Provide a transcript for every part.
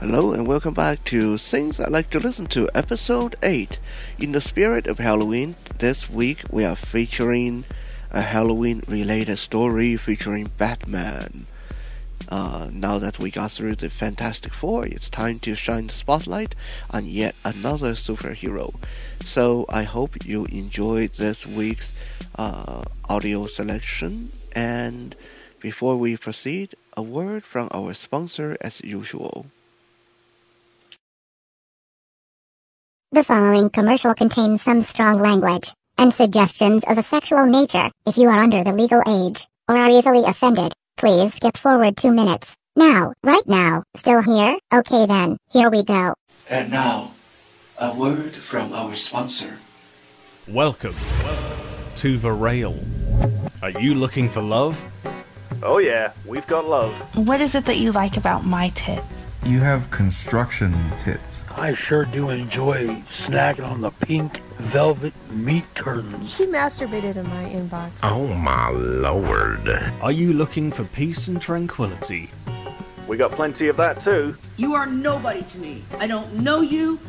Hello and welcome back to Things I Like to Listen to, episode 8. In the spirit of Halloween, this week we are featuring a Halloween related story featuring Batman. Uh, now that we got through the Fantastic Four, it's time to shine the spotlight on yet another superhero. So I hope you enjoyed this week's uh, audio selection. And before we proceed, a word from our sponsor as usual. The following commercial contains some strong language and suggestions of a sexual nature. If you are under the legal age or are easily offended, please skip forward two minutes. Now, right now, still here? Okay then, here we go. And now, a word from our sponsor. Welcome to the Rail. Are you looking for love? Oh yeah, we've got love. What is it that you like about my tits? You have construction tits. I sure do enjoy snacking on the pink velvet meat curtains. She masturbated in my inbox. Oh my lord. Are you looking for peace and tranquility? We got plenty of that too. You are nobody to me. I don't know you,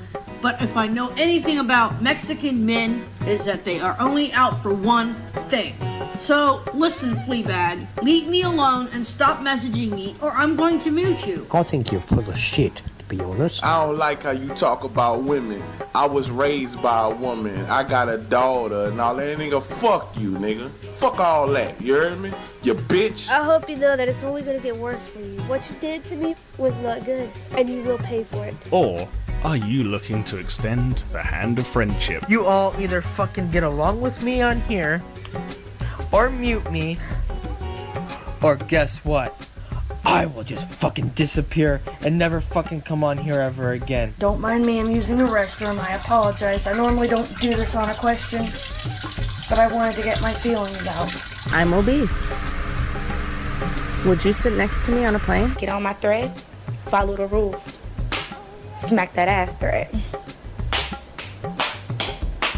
but if I know anything about Mexican men, is that they are only out for one thing. So listen, Fleabag, leave me alone and stop messaging me, or I'm going to mute you. I think you're full of shit, to be honest. I don't like how you talk about women. I was raised by a woman. I got a daughter and all that. Nigga, fuck you, nigga. Fuck all that. You heard me? You bitch. I hope you know that it's only gonna get worse for you. What you did to me was not good, and you will pay for it. Or are you looking to extend the hand of friendship? You all either fucking get along with me on here, or mute me, or guess what? I will just fucking disappear and never fucking come on here ever again. Don't mind me, I'm using the restroom. I apologize. I normally don't do this on a question, but I wanted to get my feelings out. I'm obese. Would you sit next to me on a plane? Get on my thread, follow the rules, smack that ass thread.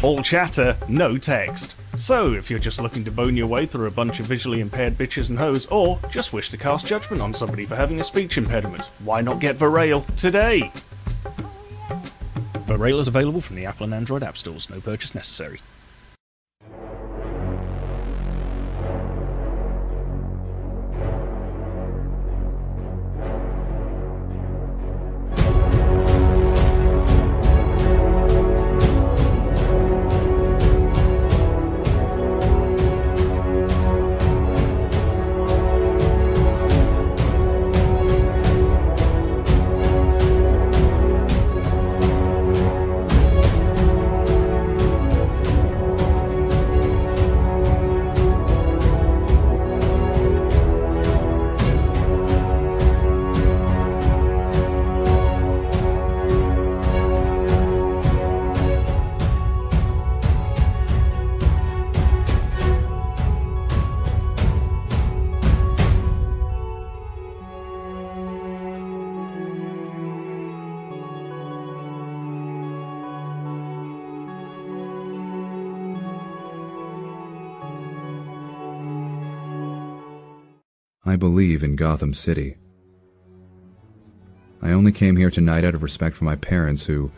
All chatter, no text. So, if you're just looking to bone your way through a bunch of visually impaired bitches and hoes, or just wish to cast judgment on somebody for having a speech impediment, why not get Verail today? Verail is available from the Apple and Android app stores, no purchase necessary. I believe in Gotham City. I only came here tonight out of respect for my parents who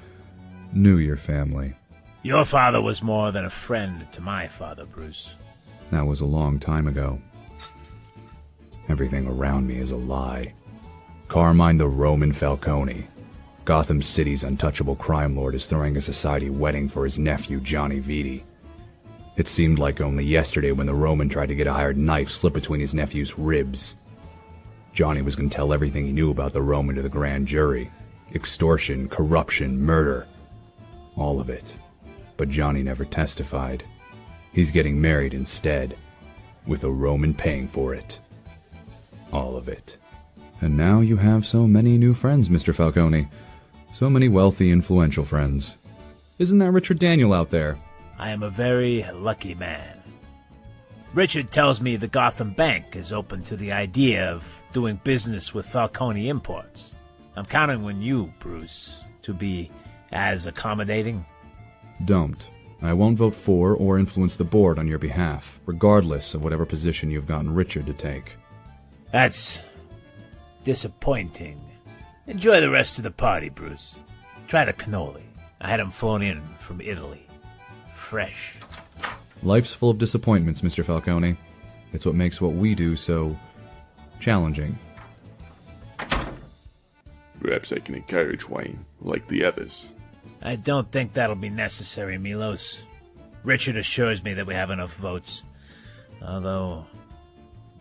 knew your family. Your father was more than a friend to my father, Bruce. That was a long time ago. Everything around me is a lie. Carmine the Roman Falcone, Gotham City's untouchable crime lord, is throwing a society wedding for his nephew, Johnny Vitti. It seemed like only yesterday when the Roman tried to get a hired knife slipped between his nephew's ribs. Johnny was going to tell everything he knew about the Roman to the grand jury extortion, corruption, murder. All of it. But Johnny never testified. He's getting married instead, with the Roman paying for it. All of it. And now you have so many new friends, Mr. Falcone. So many wealthy, influential friends. Isn't that Richard Daniel out there? I am a very lucky man. Richard tells me the Gotham Bank is open to the idea of doing business with Falcone Imports. I'm counting on you, Bruce, to be as accommodating. Don't. I won't vote for or influence the board on your behalf, regardless of whatever position you've gotten Richard to take. That's disappointing. Enjoy the rest of the party, Bruce. Try the cannoli. I had 'em flown in from Italy. Fresh. Life's full of disappointments, Mr. Falcone. It's what makes what we do so challenging. Perhaps I can encourage Wayne, like the others. I don't think that'll be necessary, Milos. Richard assures me that we have enough votes. Although,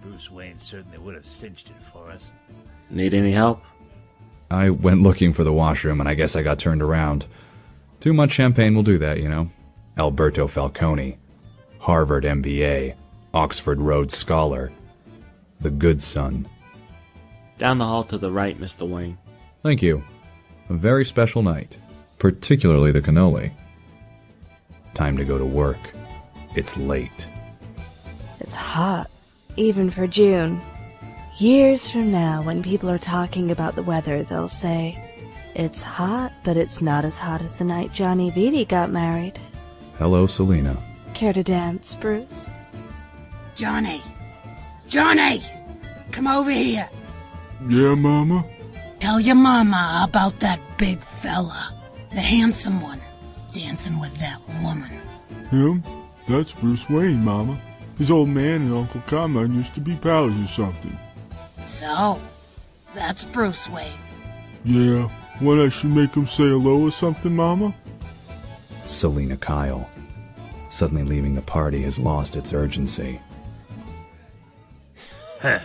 Bruce Wayne certainly would have cinched it for us. Need any help? I went looking for the washroom and I guess I got turned around. Too much champagne will do that, you know. Alberto Falcone, Harvard MBA, Oxford Rhodes Scholar, the good son. Down the hall to the right, Mr. Wayne. Thank you. A very special night, particularly the cannoli. Time to go to work. It's late. It's hot, even for June. Years from now, when people are talking about the weather, they'll say, It's hot, but it's not as hot as the night Johnny Vitti got married. Hello, Selina. Care to dance, Bruce? Johnny! Johnny! Come over here. Yeah, Mama? Tell your mama about that big fella, the handsome one, dancing with that woman. Him? That's Bruce Wayne, Mama. His old man and Uncle Carmine used to be pals or something. So, that's Bruce Wayne. Yeah, what I should make him say hello or something, Mama? Selina Kyle. Suddenly leaving the party has lost its urgency. Huh.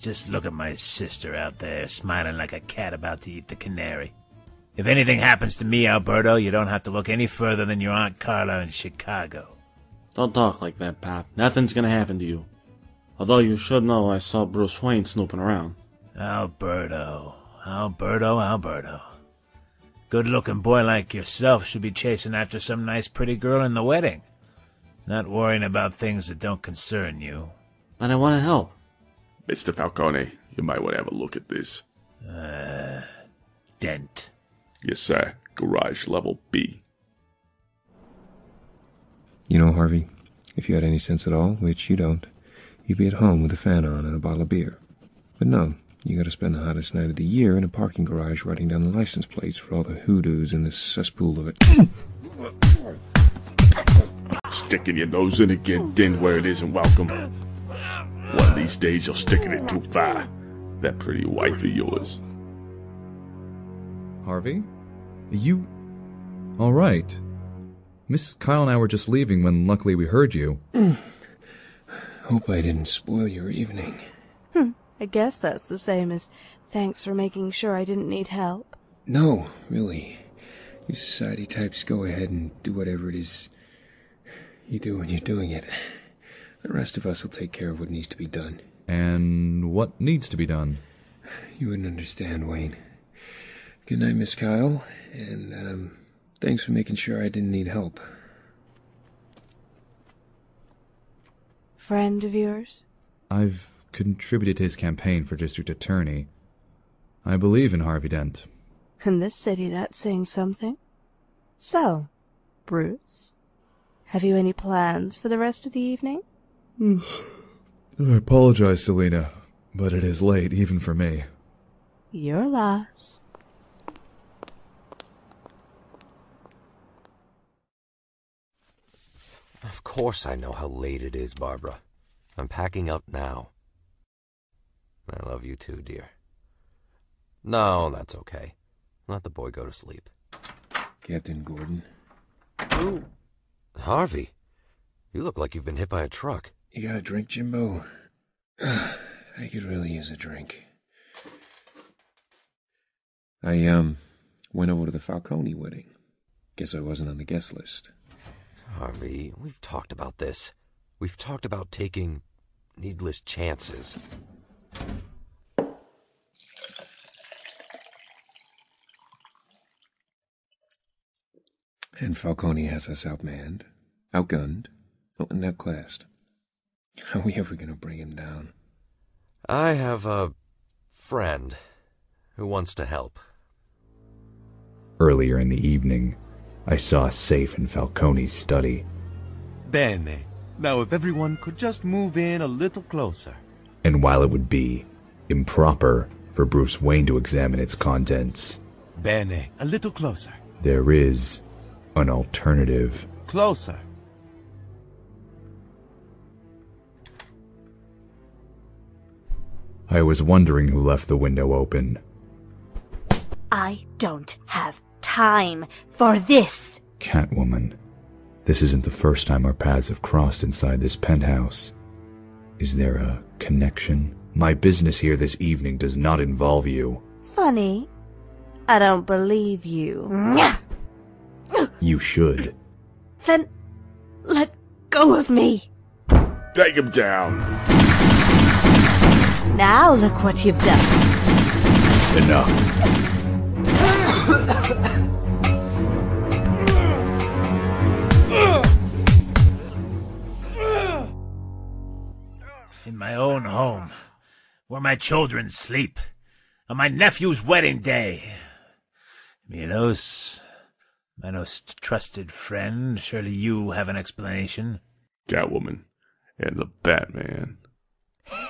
Just look at my sister out there, smiling like a cat about to eat the canary. If anything happens to me, Alberto, you don't have to look any further than your Aunt Carla in Chicago. Don't talk like that, Pap. Nothing's gonna happen to you. Although you should know I saw Bruce Wayne snooping around. Alberto, Alberto, Alberto. Good looking boy like yourself should be chasing after some nice pretty girl in the wedding. Not worrying about things that don't concern you. And I want to help. Mr. Falcone, you might want to have a look at this. Uh, Dent. Yes, sir. Garage level B. You know, Harvey, if you had any sense at all, which you don't, you'd be at home with a fan on and a bottle of beer. But no, you gotta spend the hottest night of the year in a parking garage writing down the license plates for all the hoodoos in this cesspool of it. Sticking your nose in again, then where it isn't welcome. One of these days you're sticking it too far. That pretty wife of yours. Harvey? You. Alright. Miss Kyle and I were just leaving when luckily we heard you. Hope I didn't spoil your evening. I guess that's the same as thanks for making sure I didn't need help. No, really. You society types go ahead and do whatever it is you do when you're doing it. The rest of us will take care of what needs to be done. And what needs to be done? You wouldn't understand, Wayne. Good night, Miss Kyle, and um, thanks for making sure I didn't need help. Friend of yours? I've contributed to his campaign for district attorney. I believe in Harvey Dent. In this city, that's saying something. So, Bruce, have you any plans for the rest of the evening? I apologize, Selina, but it is late even for me. Your loss. Of course I know how late it is, Barbara. I'm packing up now. I love you too, dear. No, that's okay. Let the boy go to sleep. Captain Gordon. Ooh. Harvey, you look like you've been hit by a truck. You got a drink, Jimbo? I could really use a drink. I, um, went over to the Falcone wedding. Guess I wasn't on the guest list. Harvey, we've talked about this. We've talked about taking needless chances. And Falcone has us outmanned, outgunned, oh, and outclassed. How are we ever going to bring him down? I have a friend who wants to help. Earlier in the evening, I saw a safe in Falcone's study. Bene. Now, if everyone could just move in a little closer. And while it would be improper for Bruce Wayne to examine its contents. Bene, a little closer. There is an alternative. Closer. I was wondering who left the window open. I don't have time for this. Catwoman. This isn't the first time our paths have crossed inside this penthouse. Is there a connection? My business here this evening does not involve you. Funny. I don't believe you. You should. Then let go of me. Take him down. Now look what you've done. Enough. my own home, where my children sleep, on my nephew's wedding day. Milos, my most trusted friend, surely you have an explanation. Catwoman and the Batman.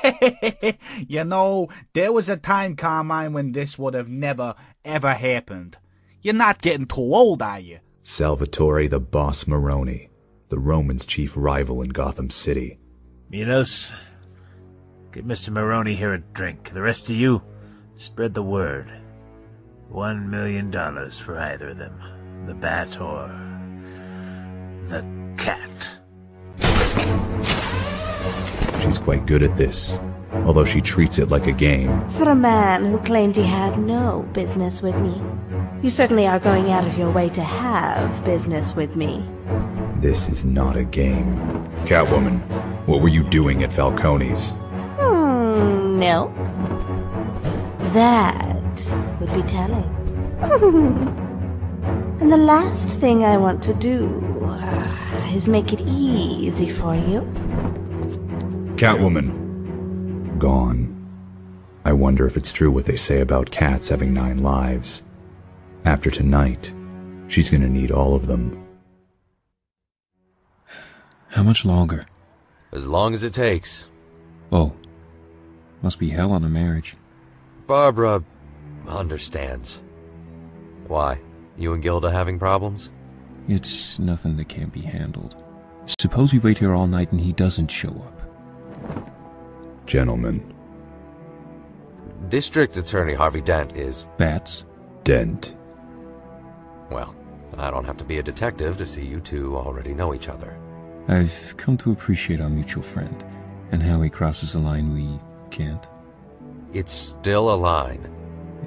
you know, there was a time, Carmine, when this would have never, ever happened. You're not getting too old, are you? Salvatore the Boss Maroni, the Romans' chief rival in Gotham City. Milos, give Mr. Maroni here a drink. The rest of you, spread the word. One million dollars for either of them. The bat or the cat. She's quite good at this, although she treats it like a game. For a man who claimed he had no business with me, you certainly are going out of your way to have business with me. This is not a game. Catwoman, what were you doing at Falcone's? No. That would be telling. and the last thing I want to do uh, is make it easy for you. Catwoman. Gone. I wonder if it's true what they say about cats having nine lives. After tonight, she's gonna need all of them. How much longer? As long as it takes. Oh. Must be hell on a marriage. Barbara understands. Why? You and Gilda having problems? It's nothing that can't be handled. Suppose we wait here all night and he doesn't show up. Gentlemen. District Attorney Harvey Dent is. Bats? Dent. Well, I don't have to be a detective to see you two already know each other. I've come to appreciate our mutual friend and how he crosses a line we can't. It's still a line.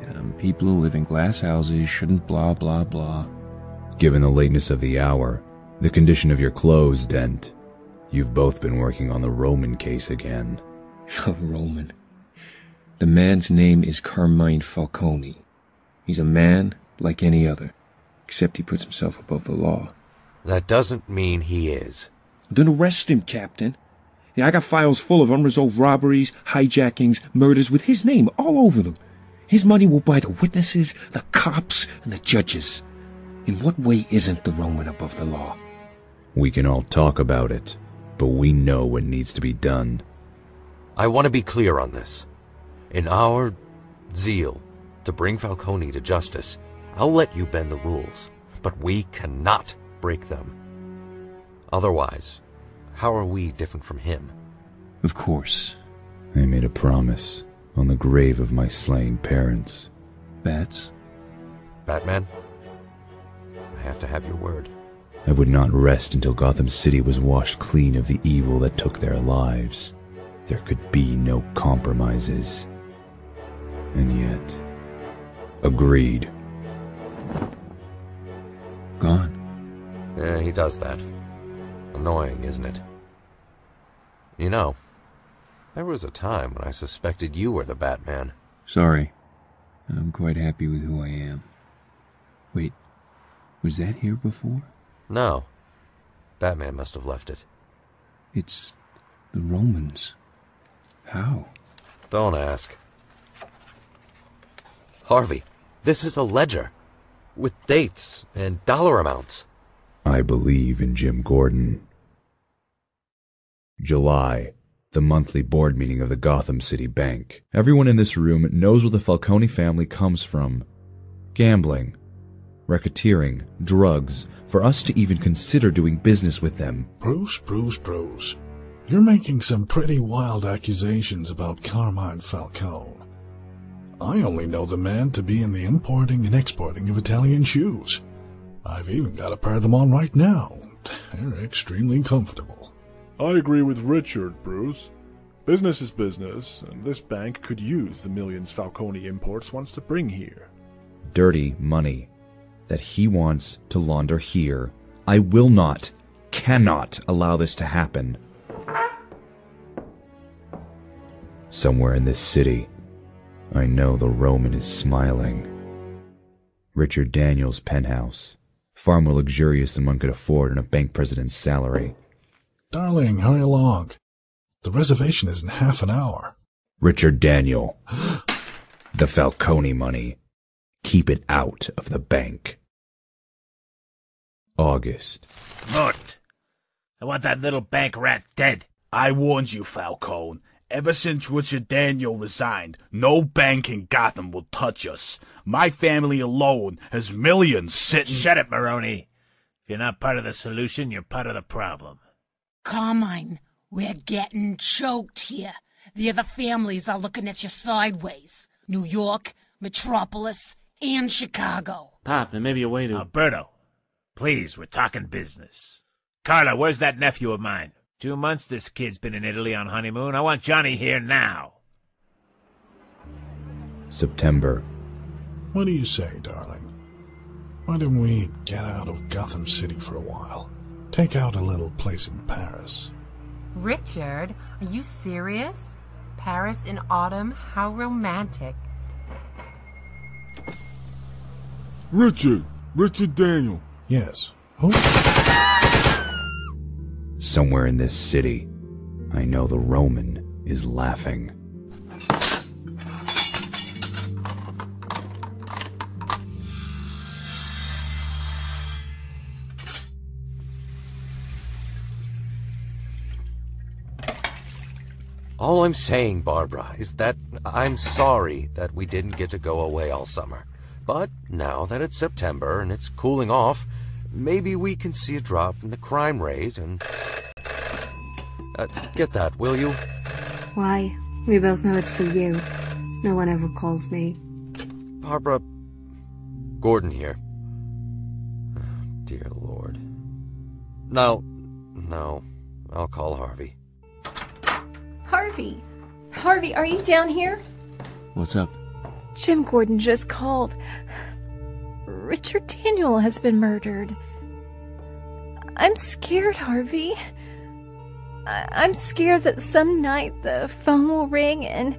Yeah, people who live in glass houses shouldn't blah blah blah. Given the lateness of the hour, the condition of your clothes, Dent, you've both been working on the Roman case again. Oh, Roman. The man's name is Carmine Falcone. He's a man like any other, except he puts himself above the law. That doesn't mean he is. Then arrest him, Captain. Yeah, I got files full of unresolved robberies, hijackings, murders with his name all over them. His money will buy the witnesses, the cops, and the judges. In what way isn't the Roman above the law? We can all talk about it, but we know what needs to be done. I want to be clear on this. In our zeal to bring Falcone to justice, I'll let you bend the rules, but we cannot break them. Otherwise, how are we different from him? Of course. I made a promise on the grave of my slain parents. Bats? Batman? I have to have your word. I would not rest until Gotham City was washed clean of the evil that took their lives. There could be no compromises. And yet. Agreed. Gone. Yeah, he does that. Annoying, isn't it? You know, there was a time when I suspected you were the Batman. Sorry. I'm quite happy with who I am. Wait, was that here before? No. Batman must have left it. It's the Romans. How? Don't ask. Harvey, this is a ledger. With dates and dollar amounts. I believe in Jim Gordon. July The monthly board meeting of the Gotham City Bank. Everyone in this room knows where the Falcone family comes from. Gambling, racketeering, drugs, for us to even consider doing business with them. Bruce, Bruce, Bruce. You're making some pretty wild accusations about Carmine Falcone. I only know the man to be in the importing and exporting of Italian shoes. I've even got a pair of them on right now. They're extremely comfortable. I agree with Richard, Bruce. Business is business, and this bank could use the millions Falcone Imports wants to bring here. Dirty money that he wants to launder here. I will not, cannot allow this to happen. Somewhere in this city, I know the Roman is smiling. Richard Daniels' penthouse, far more luxurious than one could afford on a bank president's salary. Darling, hurry along. The reservation is in half an hour. Richard Daniel. the Falcone money. Keep it out of the bank. August. Mort. I want that little bank rat dead. I warned you, Falcone. Ever since Richard Daniel resigned, no bank in Gotham will touch us. My family alone has millions sitting. Shut it, Maroni. If you're not part of the solution, you're part of the problem. Carmine, we're getting choked here. The other families are looking at you sideways. New York, Metropolis, and Chicago. Pop, there may be a way to. Alberto, please, we're talking business. Carla, where's that nephew of mine? Two months this kid's been in Italy on honeymoon. I want Johnny here now. September. What do you say, darling? Why don't we get out of Gotham City for a while? Take out a little place in Paris. Richard, are you serious? Paris in autumn? How romantic. Richard! Richard Daniel! Yes. Who? Somewhere in this city, I know the Roman is laughing. All I'm saying, Barbara, is that I'm sorry that we didn't get to go away all summer. But now that it's September and it's cooling off, maybe we can see a drop in the crime rate and. Uh, get that, will you? Why? We both know it's for you. No one ever calls me. Barbara. Gordon here. Oh, Dear Lord. No, no. I'll call Harvey. Harvey! Harvey, are you down here? What's up? Jim Gordon just called. Richard Daniel has been murdered. I'm scared, Harvey. I- I'm scared that some night the phone will ring and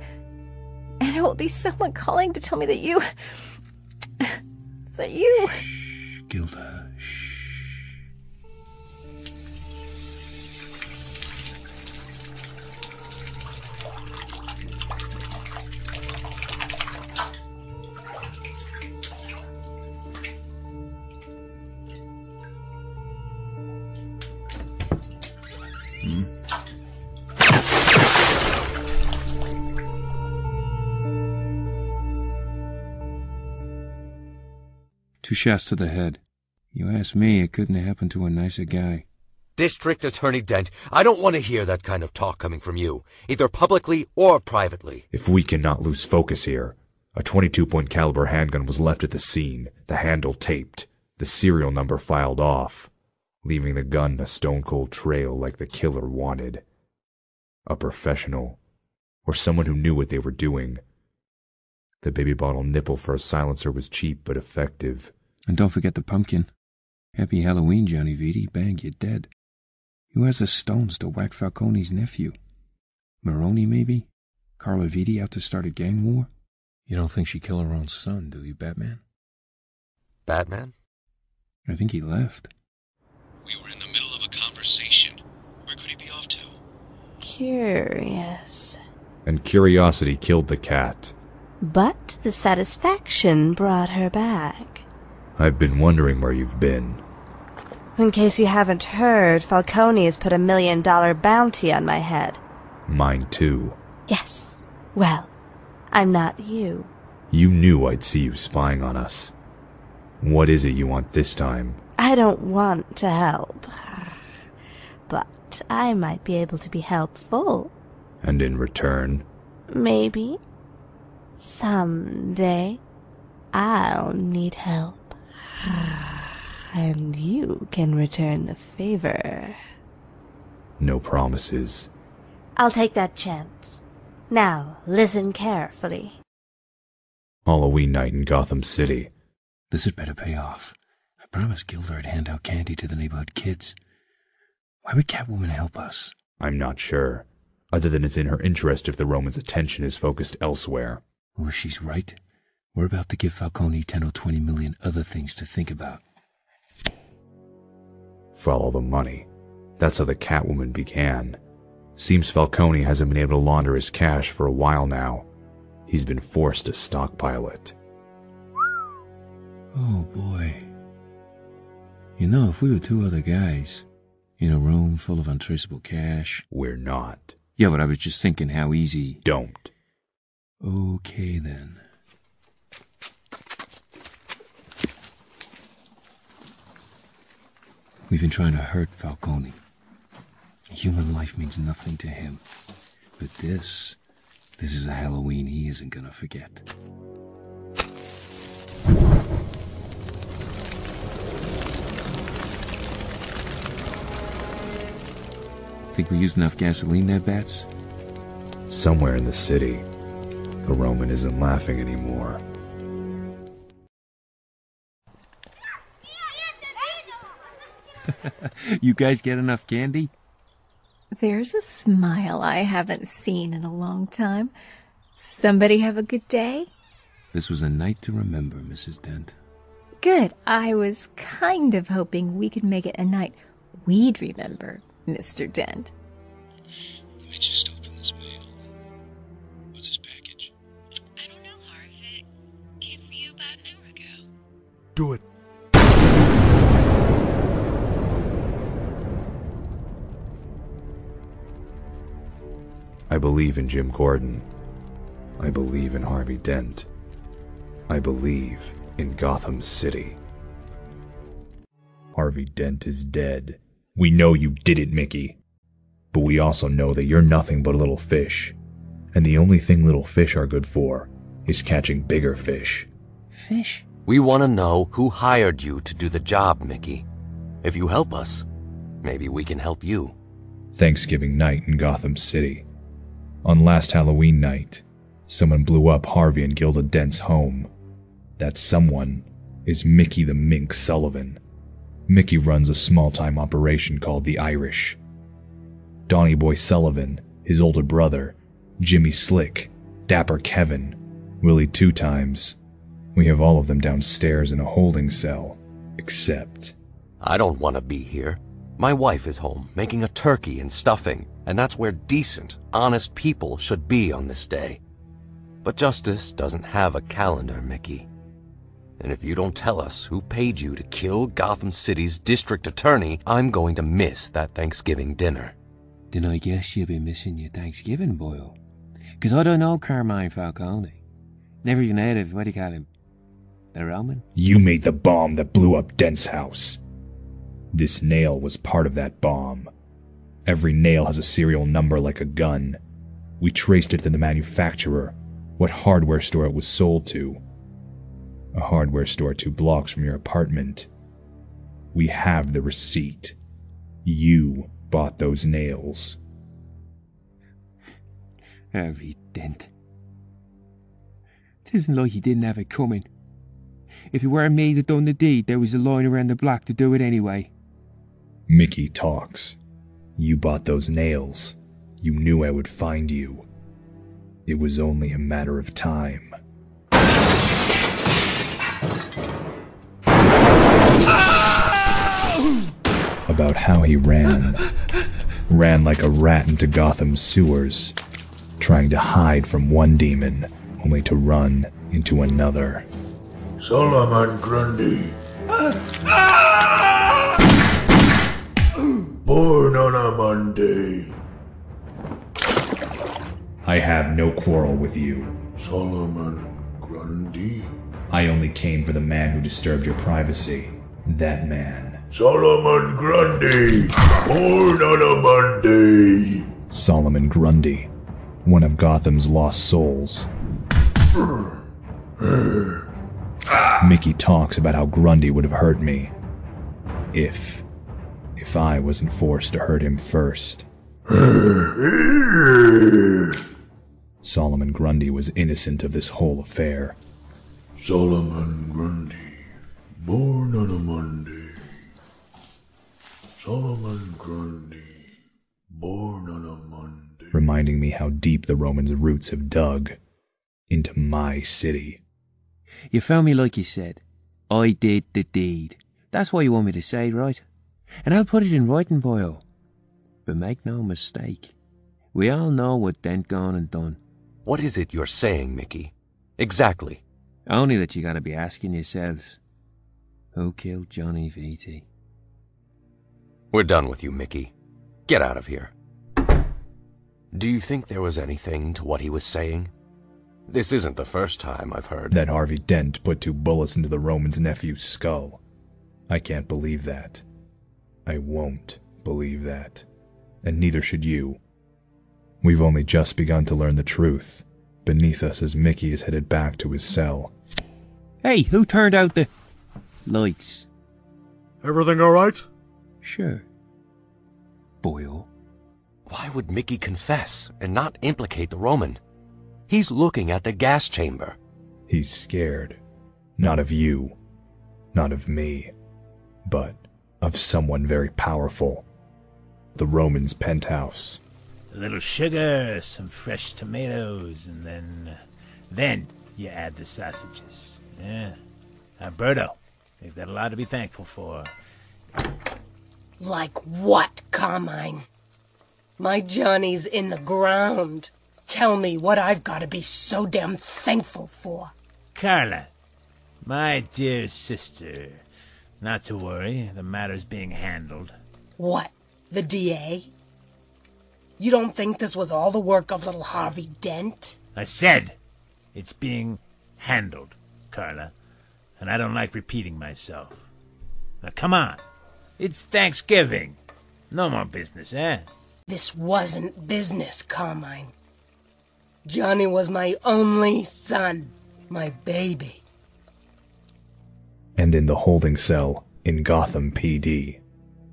and it will be someone calling to tell me that you that you Gilda. Two shots to the head. You ask me, it couldn't have happened to a nicer guy. District Attorney Dent, I don't want to hear that kind of talk coming from you, either publicly or privately. If we cannot lose focus here, a 22 point caliber handgun was left at the scene, the handle taped, the serial number filed off, leaving the gun a stone cold trail like the killer wanted. A professional, or someone who knew what they were doing. The baby bottle nipple for a silencer was cheap but effective. And don't forget the pumpkin. Happy Halloween, Johnny Vitti. Bang, you're dead. Who has the stones to whack Falcone's nephew? Maroni, maybe? Carla Vitti out to start a gang war? You don't think she'd kill her own son, do you, Batman? Batman? I think he left. We were in the middle of a conversation. Where could he be off to? Curious. And curiosity killed the cat. But the satisfaction brought her back. I've been wondering where you've been. In case you haven't heard, Falcone has put a million dollar bounty on my head. Mine too. Yes. Well, I'm not you. You knew I'd see you spying on us. What is it you want this time? I don't want to help. But I might be able to be helpful. And in return, Maybe. Someday. I'll need help. And you can return the favor. no promises. I'll take that chance. Now, listen carefully. Halloween night in Gotham City. This had better pay off. I promised Gilda I'd hand out candy to the neighborhood kids. Why would Catwoman help us? I'm not sure, other than it's in her interest if the Roman's attention is focused elsewhere. Well, if she's right, we're about to give Falcone 10 or 20 million other things to think about. Follow the money. That's how the Catwoman began. Seems Falcone hasn't been able to launder his cash for a while now. He's been forced to stockpile it. Oh boy. You know, if we were two other guys in a room full of untraceable cash. We're not. Yeah, but I was just thinking how easy. Don't. Okay then. We've been trying to hurt Falcone. Human life means nothing to him. But this, this is a Halloween he isn't gonna forget. Think we used enough gasoline there, Bats? Somewhere in the city, the Roman isn't laughing anymore. you guys get enough candy? There's a smile I haven't seen in a long time. Somebody have a good day? This was a night to remember, Mrs. Dent. Good. I was kind of hoping we could make it a night we'd remember, Mr. Dent. Let me just Do it. I believe in Jim Gordon. I believe in Harvey Dent. I believe in Gotham City. Harvey Dent is dead. We know you did it, Mickey. But we also know that you're nothing but a little fish. And the only thing little fish are good for is catching bigger fish. Fish? We want to know who hired you to do the job, Mickey. If you help us, maybe we can help you. Thanksgiving night in Gotham City. On last Halloween night, someone blew up Harvey and Gilda Dent's home. That someone is Mickey the Mink Sullivan. Mickey runs a small time operation called the Irish. Donny Boy Sullivan, his older brother, Jimmy Slick, Dapper Kevin, Willie Two Times. We have all of them downstairs in a holding cell, except. I don't want to be here. My wife is home, making a turkey and stuffing, and that's where decent, honest people should be on this day. But justice doesn't have a calendar, Mickey. And if you don't tell us who paid you to kill Gotham City's district attorney, I'm going to miss that Thanksgiving dinner. Then I guess you'll be missing your Thanksgiving boil. 'Cause I don't know Carmine Falcone. Never even heard of, what do you call him? The Roman? You made the bomb that blew up Dent's house. This nail was part of that bomb. Every nail has a serial number like a gun. We traced it to the manufacturer, what hardware store it was sold to. A hardware store two blocks from your apartment. We have the receipt. You bought those nails. Harvey Dent. Tisn't like he didn't have it coming. If it weren't me that done the deed, there was a line around the block to do it anyway. Mickey talks. You bought those nails. You knew I would find you. It was only a matter of time. About how he ran. Ran like a rat into Gotham's sewers, trying to hide from one demon, only to run into another. Solomon Grundy. Born on a Monday. I have no quarrel with you. Solomon Grundy. I only came for the man who disturbed your privacy. That man. Solomon Grundy. Born on a Monday. Solomon Grundy. One of Gotham's lost souls. Mickey talks about how Grundy would have hurt me. If. if I wasn't forced to hurt him first. Solomon Grundy was innocent of this whole affair. Solomon Grundy. Born on a Monday. Solomon Grundy. Born on a Monday. reminding me how deep the Romans' roots have dug into my city. You found me like you said. I did the deed. That's what you want me to say, right? And I'll put it in writing, boyo. But make no mistake. We all know what Dent gone and done. What is it you're saying, Mickey? Exactly. Only that you gotta be asking yourselves, who killed Johnny Vitti? We're done with you, Mickey. Get out of here. Do you think there was anything to what he was saying? This isn't the first time I've heard. That Harvey Dent put two bullets into the Roman's nephew's skull. I can't believe that. I won't believe that. And neither should you. We've only just begun to learn the truth beneath us as Mickey is headed back to his cell. Hey, who turned out the lights? Everything alright? Sure. Boyo. Why would Mickey confess and not implicate the Roman? He's looking at the gas chamber. He's scared. Not of you. Not of me. But of someone very powerful. The Roman's penthouse. A little sugar, some fresh tomatoes, and then. Then you add the sausages. Yeah. Alberto, they've got a lot to be thankful for. Like what, Carmine? My Johnny's in the ground. Tell me what I've got to be so damn thankful for. Carla, my dear sister, not to worry, the matter's being handled. What? The DA? You don't think this was all the work of little Harvey Dent? I said it's being handled, Carla, and I don't like repeating myself. Now come on. It's Thanksgiving. No more business, eh? This wasn't business, Carmine. Johnny was my only son, my baby. And in the holding cell in Gotham PD.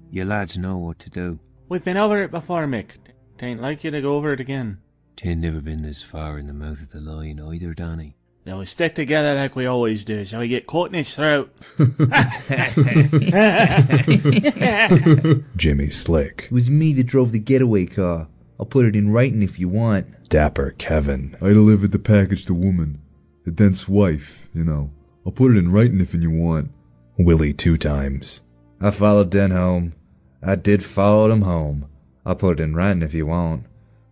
You lads know what to do. We've been over it before, Mick. Tain't like you to go over it again. Tain't never been this far in the mouth of the lion either, Danny. Now we stick together like we always do, so we get caught in his throat. Jimmy Slick. It was me that drove the getaway car. I'll put it in writing if you want. Dapper Kevin. I delivered the package to woman. The Dent's wife, you know. I'll put it in writing if you want. Willie two times. I followed Dent home. I did follow him home. I'll put it in writing if you want.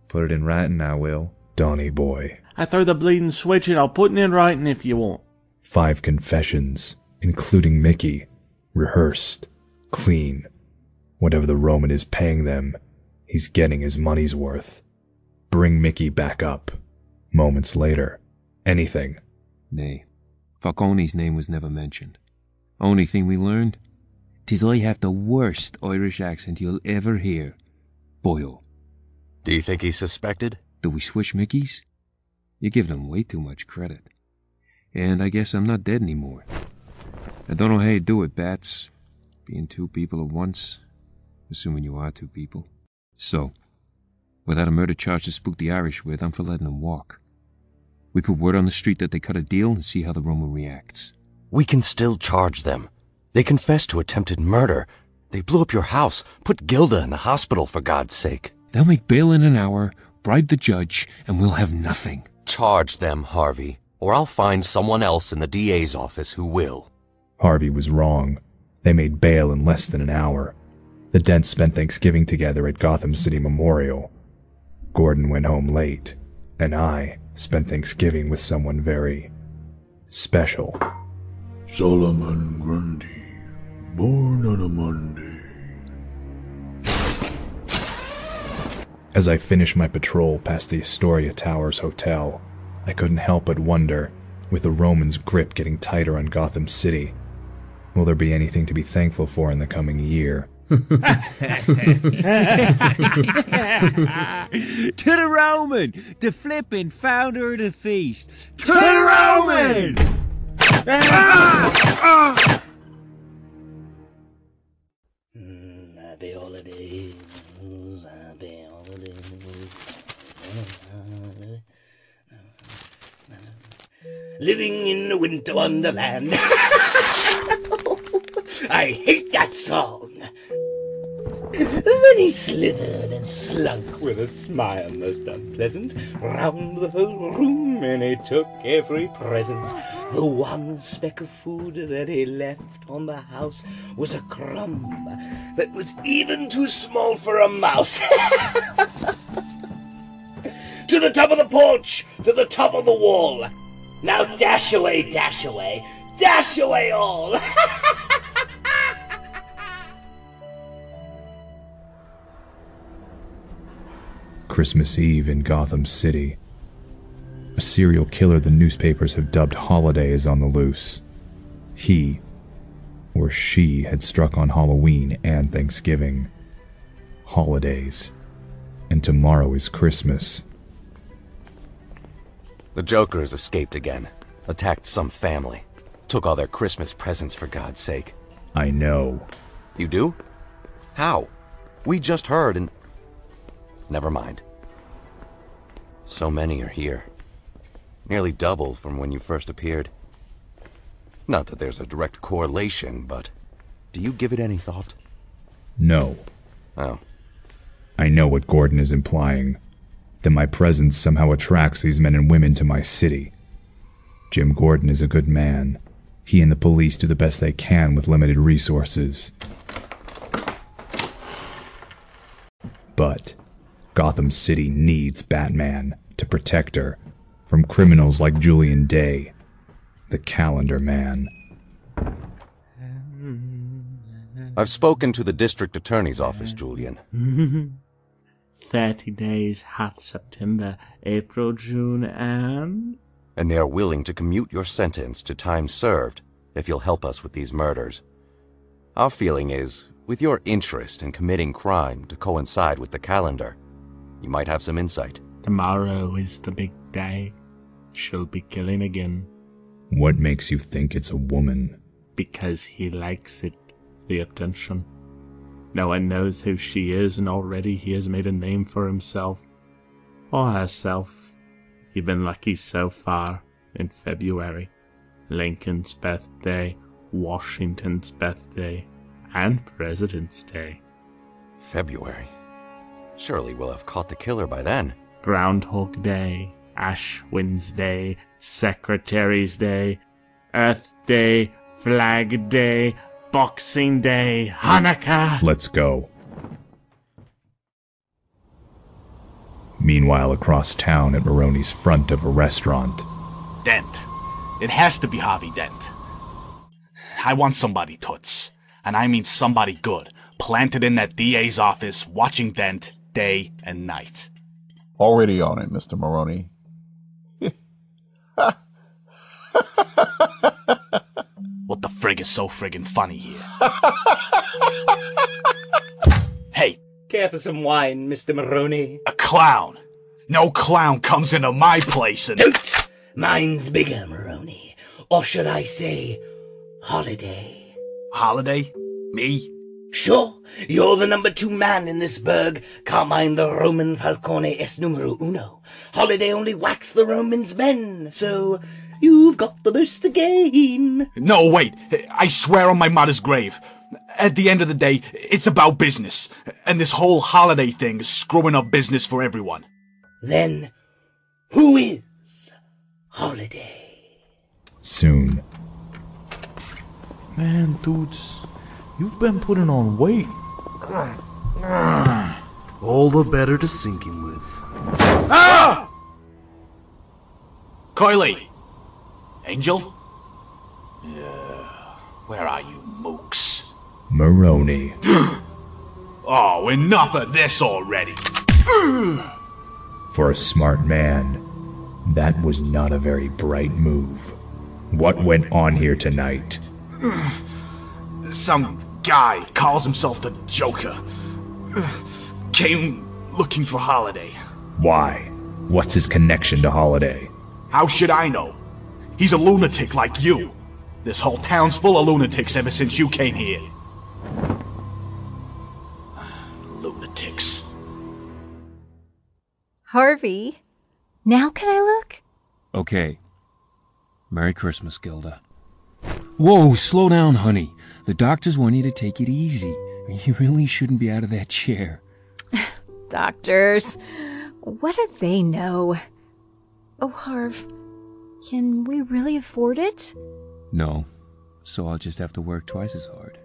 Put it in writing, I will. Donny Boy. I throw the bleeding switch and I'll put it in writing if you want. Five confessions, including Mickey. Rehearsed. Clean. Whatever the Roman is paying them, he's getting his money's worth. Bring Mickey back up. Moments later. Anything. Nay. Falcone's name was never mentioned. Only thing we learned? Tis I have the worst Irish accent you'll ever hear. Boyo. Oh. Do you think he's suspected? Do we switch Mickeys? You're giving him way too much credit. And I guess I'm not dead anymore. I don't know how you do it, Bats. Being two people at once. Assuming you are two people. So, without a murder charge to spook the Irish with, I'm for letting them walk. We put word on the street that they cut a deal and see how the Roman reacts. We can still charge them. They confessed to attempted murder. They blew up your house, put Gilda in the hospital, for God's sake. They'll make bail in an hour, bribe the judge, and we'll have nothing. Charge them, Harvey, or I'll find someone else in the DA's office who will. Harvey was wrong. They made bail in less than an hour. The Dents spent Thanksgiving together at Gotham City Memorial. Gordon went home late, and I spent Thanksgiving with someone very special. Solomon Grundy. Born on a Monday. As I finished my patrol past the Astoria Towers Hotel, I couldn't help but wonder, with the Romans' grip getting tighter on Gotham City, will there be anything to be thankful for in the coming year? to the Roman, the flippin' founder of the feast. To, the Roman! Ah! Ah! Mm, happy holidays, happy holidays. Living in a winter wonderland. I hate that song. Then he slithered and slunk with a smile most unpleasant round the whole room, and he took every present. The one speck of food that he left on the house was a crumb that was even too small for a mouse. to the top of the porch, to the top of the wall. Now dash away, dash away, dash away all. Christmas Eve in Gotham City. A serial killer the newspapers have dubbed Holiday is on the loose. He, or she, had struck on Halloween and Thanksgiving. Holidays. And tomorrow is Christmas. The Joker has escaped again, attacked some family, took all their Christmas presents for God's sake. I know. You do? How? We just heard and. Never mind. So many are here. Nearly double from when you first appeared. Not that there's a direct correlation, but do you give it any thought? No. Oh. I know what Gordon is implying. That my presence somehow attracts these men and women to my city. Jim Gordon is a good man. He and the police do the best they can with limited resources. But Gotham City needs Batman to protect her from criminals like Julian Day, the Calendar Man. I've spoken to the district attorney's office, Julian. 30 days, hot September, April, June, and. And they are willing to commute your sentence to time served if you'll help us with these murders. Our feeling is, with your interest in committing crime to coincide with the calendar, you might have some insight. Tomorrow is the big day. She'll be killing again. What makes you think it's a woman? Because he likes it, the attention. No one knows who she is, and already he has made a name for himself. Or herself. You've been lucky so far in February. Lincoln's birthday, Washington's birthday, and President's Day. February? Surely we'll have caught the killer by then. Groundhog Day, Ash Wednesday, Secretary's Day, Earth Day, Flag Day, Boxing Day, Hanukkah. Let's go. Meanwhile, across town at Maroni's front of a restaurant, Dent. It has to be Harvey Dent. I want somebody, Toots. And I mean somebody good, planted in that DA's office, watching Dent day and night. Already on it, Mr. Maroni. What the frig is so friggin' funny here? hey, Care for some wine, Mr. Maroni? a clown. No clown comes into my place and. Don't! Mine's bigger, Maroni. Or should I say, holiday? Holiday? Me? Sure, you're the number two man in this burg. Carmine the Roman Falcone es numero uno. Holiday only whacks the Romans' men, so you've got the most to gain. No, wait. I swear on my mother's grave. At the end of the day, it's about business. And this whole holiday thing is screwing up business for everyone. Then, who is Holiday? soon, Man, dudes, you've been putting on weight. All the better to sink him with. Ah! Coily! Angel? Yeah. Where are you, mooks? Maroni. Oh, enough of this already. For a smart man, that was not a very bright move. What went on here tonight? Some guy calls himself the Joker. Came looking for Holiday. Why? What's his connection to Holiday? How should I know? He's a lunatic like you. This whole town's full of lunatics ever since you came here. Lunatics. Harvey, now can I look? Okay. Merry Christmas, Gilda. Whoa, slow down, honey. The doctors want you to take it easy. You really shouldn't be out of that chair. Doctors, what do they know? Oh, Harv, can we really afford it? No, so I'll just have to work twice as hard.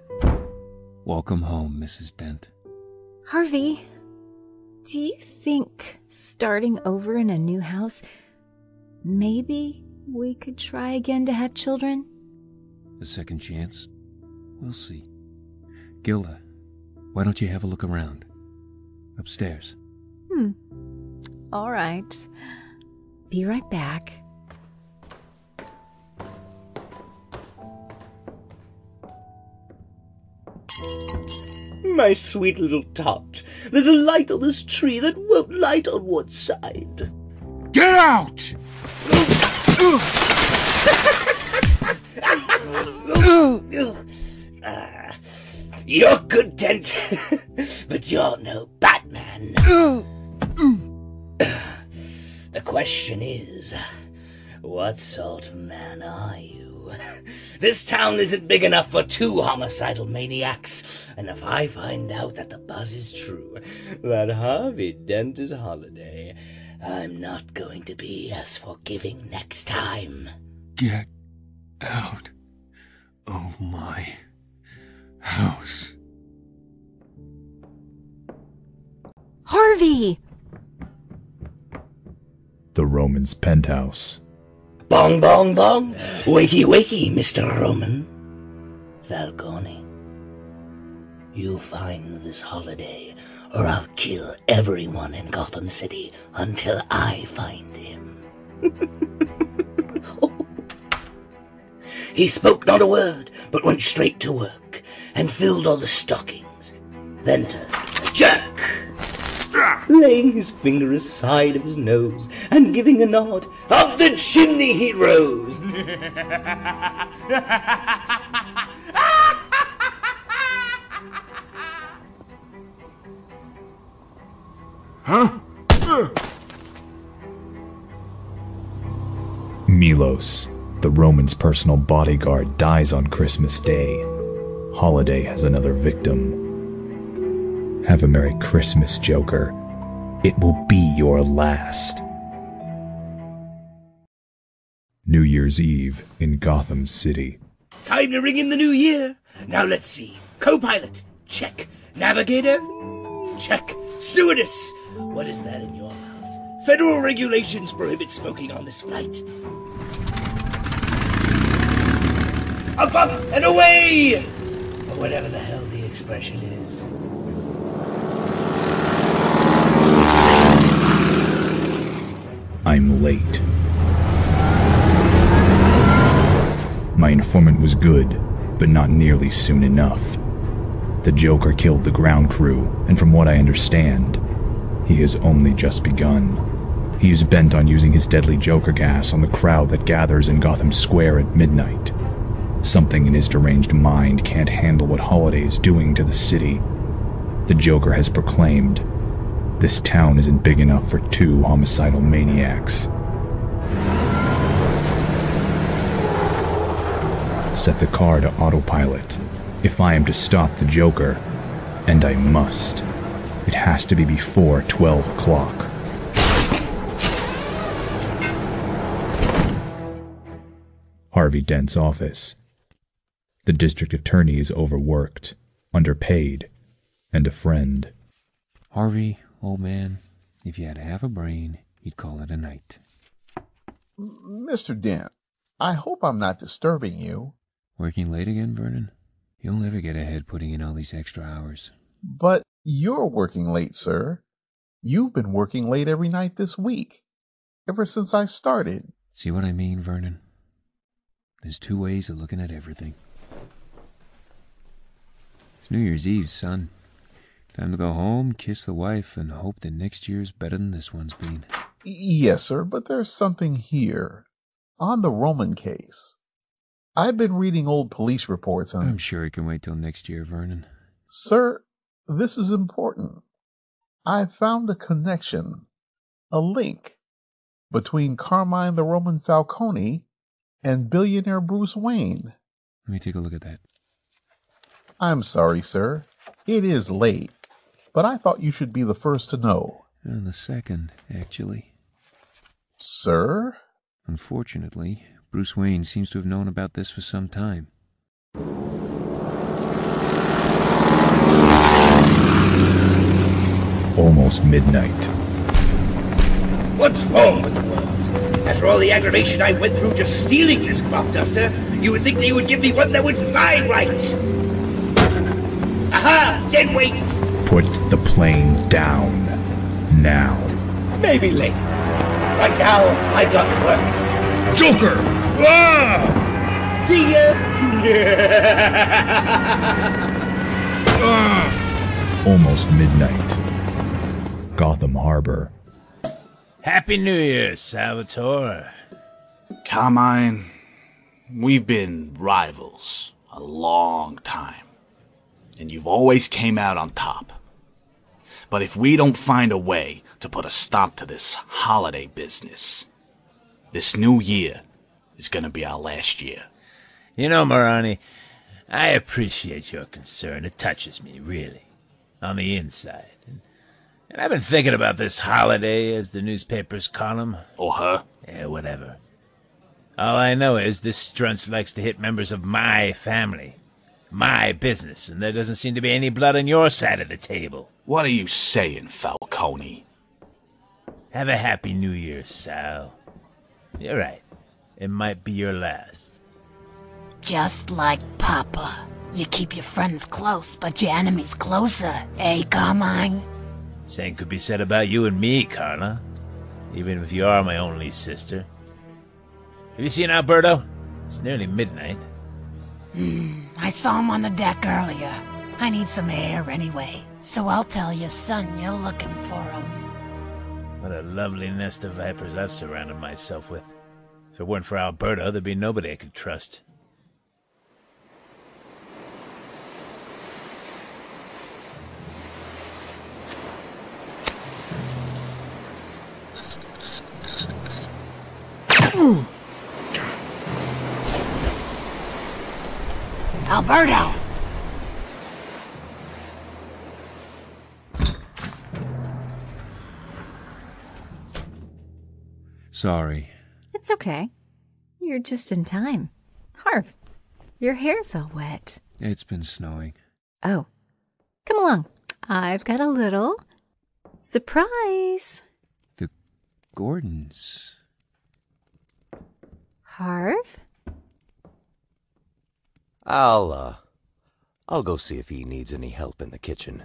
Welcome home, Mrs. Dent. Harvey, do you think starting over in a new house, maybe we could try again to have children? A second chance? We'll see. Gilda, why don't you have a look around? Upstairs. Hmm. All right. Be right back. My sweet little tot, there's a light on this tree that won't light on one side. Get out! Ah, you're good, Dent, but you're no Batman. the question is, what sort of man are you? This town isn't big enough for two homicidal maniacs, and if I find out that the buzz is true, that Harvey Dent is Holiday, I'm not going to be as forgiving next time. Get out of my house. Harvey! The Roman's penthouse. Bong, bong, bong. Wakey, wakey, Mr. Roman. Falcone. You find this holiday, or I'll kill everyone in Gotham City until I find him. He spoke not a word, but went straight to work, and filled all the stockings. Then turned a jerk, laying his finger aside of his nose, and giving a nod. Up the chimney he rose. Huh? Milos, the Roman's personal bodyguard, dies on Christmas Day. Holiday has another victim. Have a Merry Christmas, Joker. It will be your last. New Year's Eve in Gotham City. Time to ring in the new year. Now let's see. Co-pilot, check. Navigator, check. Stewardess, what is that in your mouth? Federal regulations prohibit smoking on this flight. Up, up, and away! Or whatever the hell the expression is. I'm late. My informant was good, but not nearly soon enough. The Joker killed the ground crew, and from what I understand, he has only just begun. He is bent on using his deadly Joker gas on the crowd that gathers in Gotham Square at midnight. Something in his deranged mind can't handle what Holiday is doing to the city. The Joker has proclaimed, this town isn't big enough for two homicidal maniacs. Set the car to autopilot. If I am to stop the Joker, and I must, it has to be before 12 o'clock. Harvey Dent's office. The district attorney is overworked, underpaid, and a friend. Harvey, old man, if you had half a brain, you'd call it a night. Mr. Dent, I hope I'm not disturbing you, Working late again, Vernon? You'll never get ahead putting in all these extra hours. but you're working late, sir. You've been working late every night this week, ever since I started. See what I mean, Vernon? There's two ways of looking at everything. It's New Year's Eve, son. Time to go home, kiss the wife, and hope that next year's better than this one's been. Yes, sir, but there's something here. On the Roman case. I've been reading old police reports on. I'm sure it can wait till next year, Vernon. Sir, this is important. I found a connection, a link, between Carmine the Roman Falcone and billionaire Bruce Wayne. Let me take a look at that. I'm sorry, sir. It is late, but I thought you should be the first to know. And the second, actually. Sir? Unfortunately, Bruce Wayne seems to have known about this for some time. Almost midnight. What's wrong with the world? After all the aggravation I went through just stealing this crop duster, you would think they would give me one that would fly right. Aha! Dead weight! Put the plane down. Now. Maybe later. Right now, I got work to do. Joker! Ah! See ya! Almost midnight. Gotham Harbor. Happy New Year, Salvatore. Carmine, we've been rivals a long time, and you've always came out on top. But if we don't find a way to put a stop to this holiday business, this new year is gonna be our last year. You know, Maroni, I appreciate your concern. It touches me, really, on the inside. And, and I've been thinking about this holiday, as the newspapers call 'em. Or her. Yeah, whatever. All I know is this strunz likes to hit members of my family, my business, and there doesn't seem to be any blood on your side of the table. What are you saying, Falcone? Have a happy New Year, Sal. You're right. It might be your last. Just like Papa. You keep your friends close, but your enemies closer, eh, Carmine? Same could be said about you and me, Carla. Even if you are my only sister. Have you seen Alberto? It's nearly midnight. Hmm, I saw him on the deck earlier. I need some air anyway, so I'll tell your son you're looking for him. What a lovely nest of vipers I've surrounded myself with. If it weren't for Alberto, there'd be nobody I could trust. Alberto! Sorry. It's okay. You're just in time. Harv, your hair's all wet. It's been snowing. Oh, come along. I've got a little surprise. The Gordons. Harv? I'll, uh, I'll go see if he needs any help in the kitchen.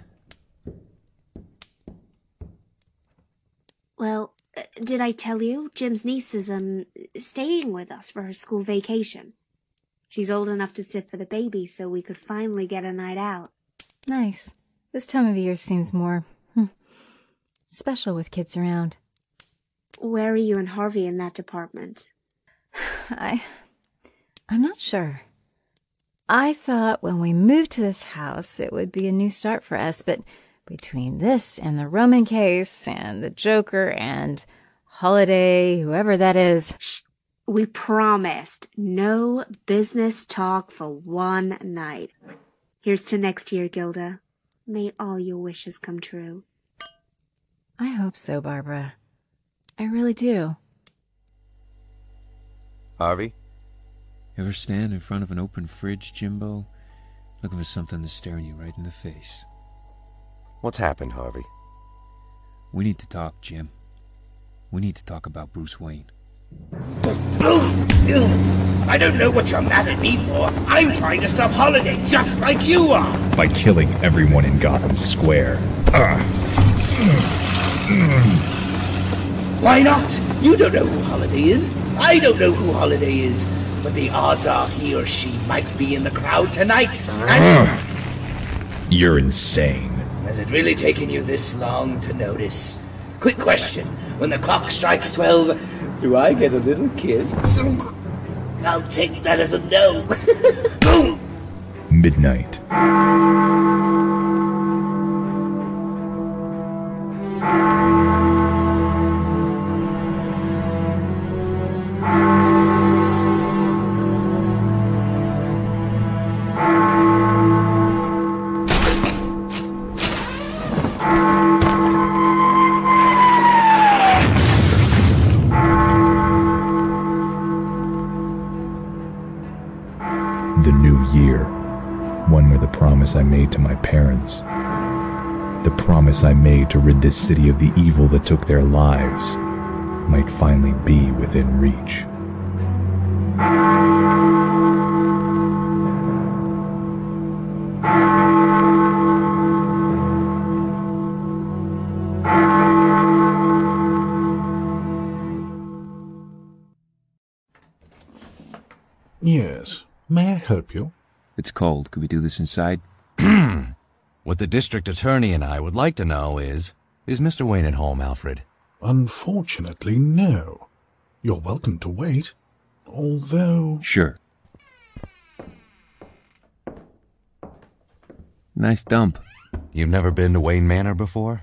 Well, uh, did I tell you? Jim's niece is, um, staying with us for her school vacation. She's old enough to sit for the baby, so we could finally get a night out. Nice. This time of year seems more hmm, special with kids around. Where are you and Harvey in that department? I. I'm not sure. I thought when we moved to this house it would be a new start for us, but between this and the Roman case and the Joker and Holiday, whoever that is. Shh. We promised no business talk for one night. Here's to next year, Gilda. May all your wishes come true. I hope so, Barbara. I really do. Harvey? Ever stand in front of an open fridge, Jimbo, looking for something that's staring you right in the face? What's happened, Harvey? We need to talk, Jim. We need to talk about Bruce Wayne. I don't know what you're mad at me for. I'm trying to stop Holiday just like you are. By killing everyone in Gotham Square. Uh. Why not? You don't know who Holiday is. I don't know who Holiday is. But the odds are he or she might be in the crowd tonight. Ah. And You're insane. has it really taken you this long to notice? Quick question. When the clock strikes 12, do I get a little kiss? I'll take that as a no. Boom! Midnight. My the promise I made to rid this city of the evil that took their lives, might finally be within reach. Yes. May I help you? It's cold. Could we do this inside? What the district attorney and I would like to know is Is Mr. Wayne at home, Alfred? Unfortunately, no. You're welcome to wait. Although. Sure. Nice dump. You've never been to Wayne Manor before?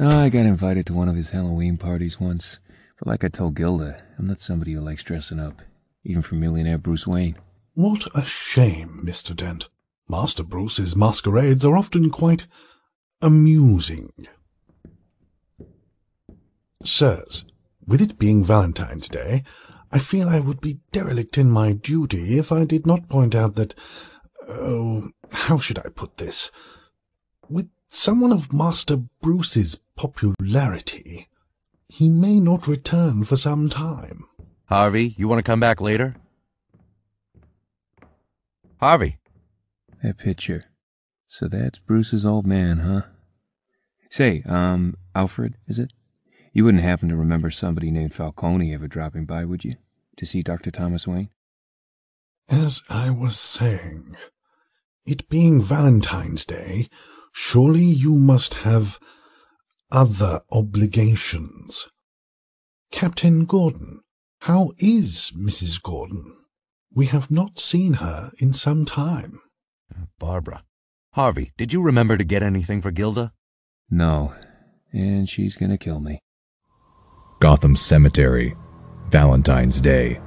Oh, I got invited to one of his Halloween parties once. But like I told Gilda, I'm not somebody who likes dressing up, even for millionaire Bruce Wayne. What a shame, Mr. Dent. Master Bruce's masquerades are often quite amusing. Sirs, with it being Valentine's Day, I feel I would be derelict in my duty if I did not point out that. Oh, how should I put this? With someone of Master Bruce's popularity, he may not return for some time. Harvey, you want to come back later? Harvey. That picture. So that's Bruce's old man, huh? Say, um, Alfred, is it? You wouldn't happen to remember somebody named Falcone ever dropping by, would you? To see Dr. Thomas Wayne? As I was saying, it being Valentine's Day, surely you must have other obligations. Captain Gordon, how is Mrs. Gordon? We have not seen her in some time. Barbara. Harvey, did you remember to get anything for Gilda? No. And she's gonna kill me. Gotham Cemetery, Valentine's Day.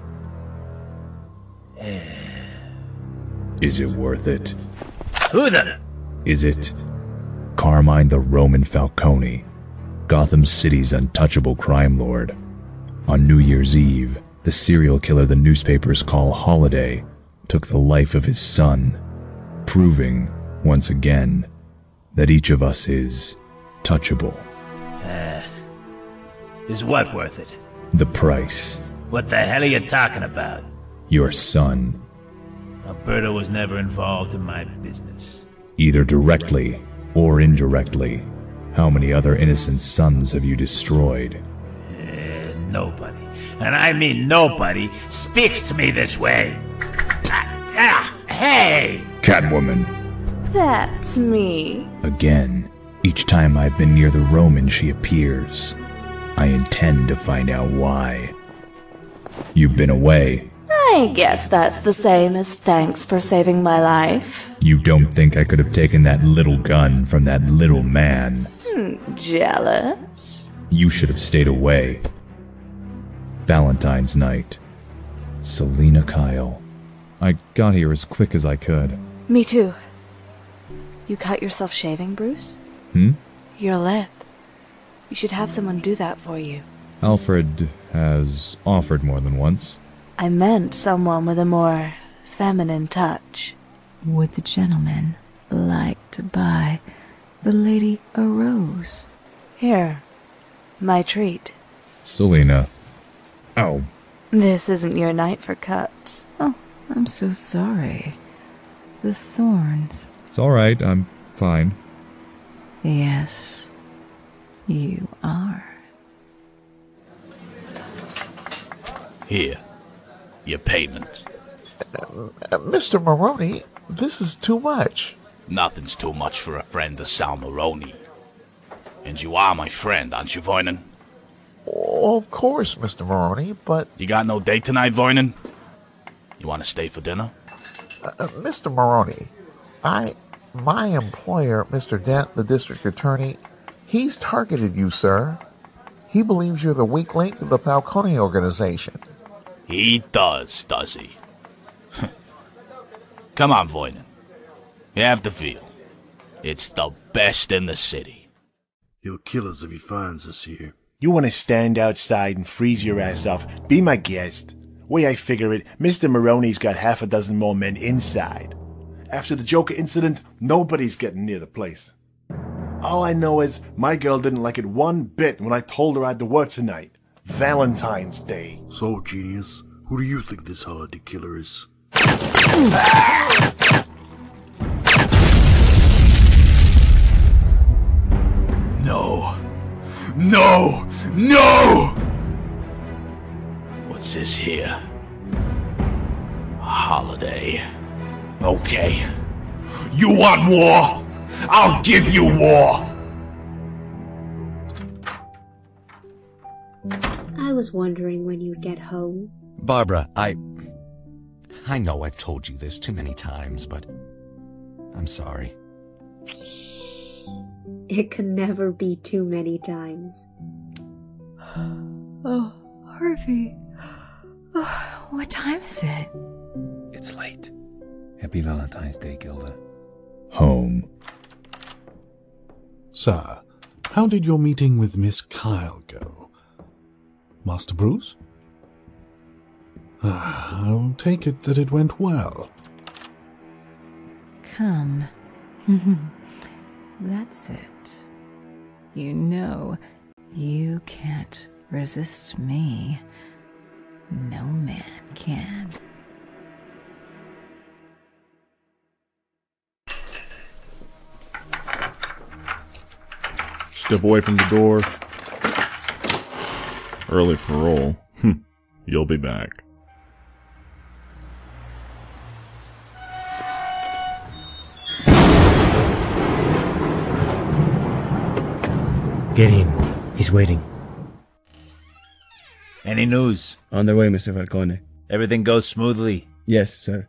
Is it worth it? Who the? Is it Carmine the Roman Falcone, Gotham City's untouchable crime lord? On New Year's Eve, the serial killer the newspapers call Holiday took the life of his son, proving, once again, that each of us is touchable. Uh, is what worth it? The price, What the hell are you talking about? your son, Alberto was never involved in my business. either directly or indirectly. How many other innocent sons have you destroyed? Uh, nobody, and I mean nobody, speaks to me this way. Ah, ah, hey! Catwoman! That's me. Again, each time I've been near the Roman, she appears. I intend to find out why. You've been away. I guess that's the same as thanks for saving my life. You don't think I could have taken that little gun from that little man? Hmm, jealous? You should have stayed away. Valentine's night. Selina Kyle. I got here as quick as I could. Me too. You cut yourself shaving, Bruce? Hmm? Your lip. You should have someone do that for you. Alfred has offered more than once. I meant someone with a more feminine touch. Would the gentleman like to buy the lady a rose? Here, my treat. Selina. Oh, This isn't your night for cuts. Oh, I'm so sorry. The thorns. it's alright. I'm fine. Yes. You are. Here, your payment. Uh, Mr. Maroni, this is too much. Nothing's too much for a friend of Sal Maroni. And you are my friend, aren't you, Voynin? Oh, of course, Mr. Maroni, but. You got no date tonight, Voynin? You want to stay for dinner? Uh, uh, Mr. Maroni, I. My employer, Mr. Dent, the district attorney, he's targeted you, sir. He believes you're the weak link of the Falcone organization. He does, does he? Come on, Voynin. You have the feel. It's the best in the city. He'll kill us if he finds us here. You want to stand outside and freeze your ass off? Be my guest. Way I figure it, Mr. Maroni's got half a dozen more men inside. After the Joker incident, nobody's getting near the place. All I know is my girl didn't like it one bit when I told her I had to work tonight. Valentine's Day. So, genius, who do you think this holiday killer is? No. No! No! What's this here? Holiday. Okay. You want war? I'll give you war! I was wondering when you'd get home. Barbara, I. I know I've told you this too many times, but. I'm sorry. It can never be too many times. Oh, Harvey. What time is it? It's late. Happy Valentine's Day, Gilda. Home. Sir, how did your meeting with Miss Kyle go? Master Bruce? I'll take it that it went well. Come. That's it. You know, you can't resist me. No man can. Step away from the door. Early parole. Hm. You'll be back. Get in. He's waiting. Any news? On their way, Mr. Falcone. Everything goes smoothly. Yes, sir.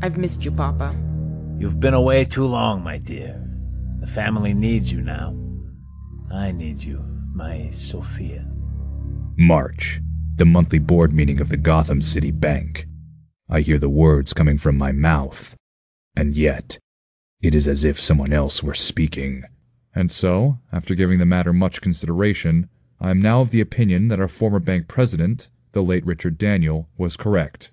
I've missed you, Papa. You've been away too long, my dear. The family needs you now. I need you, my Sophia. March, the monthly board meeting of the Gotham City Bank. I hear the words coming from my mouth, and yet it is as if someone else were speaking. And so, after giving the matter much consideration, I am now of the opinion that our former bank president, the late Richard Daniel, was correct.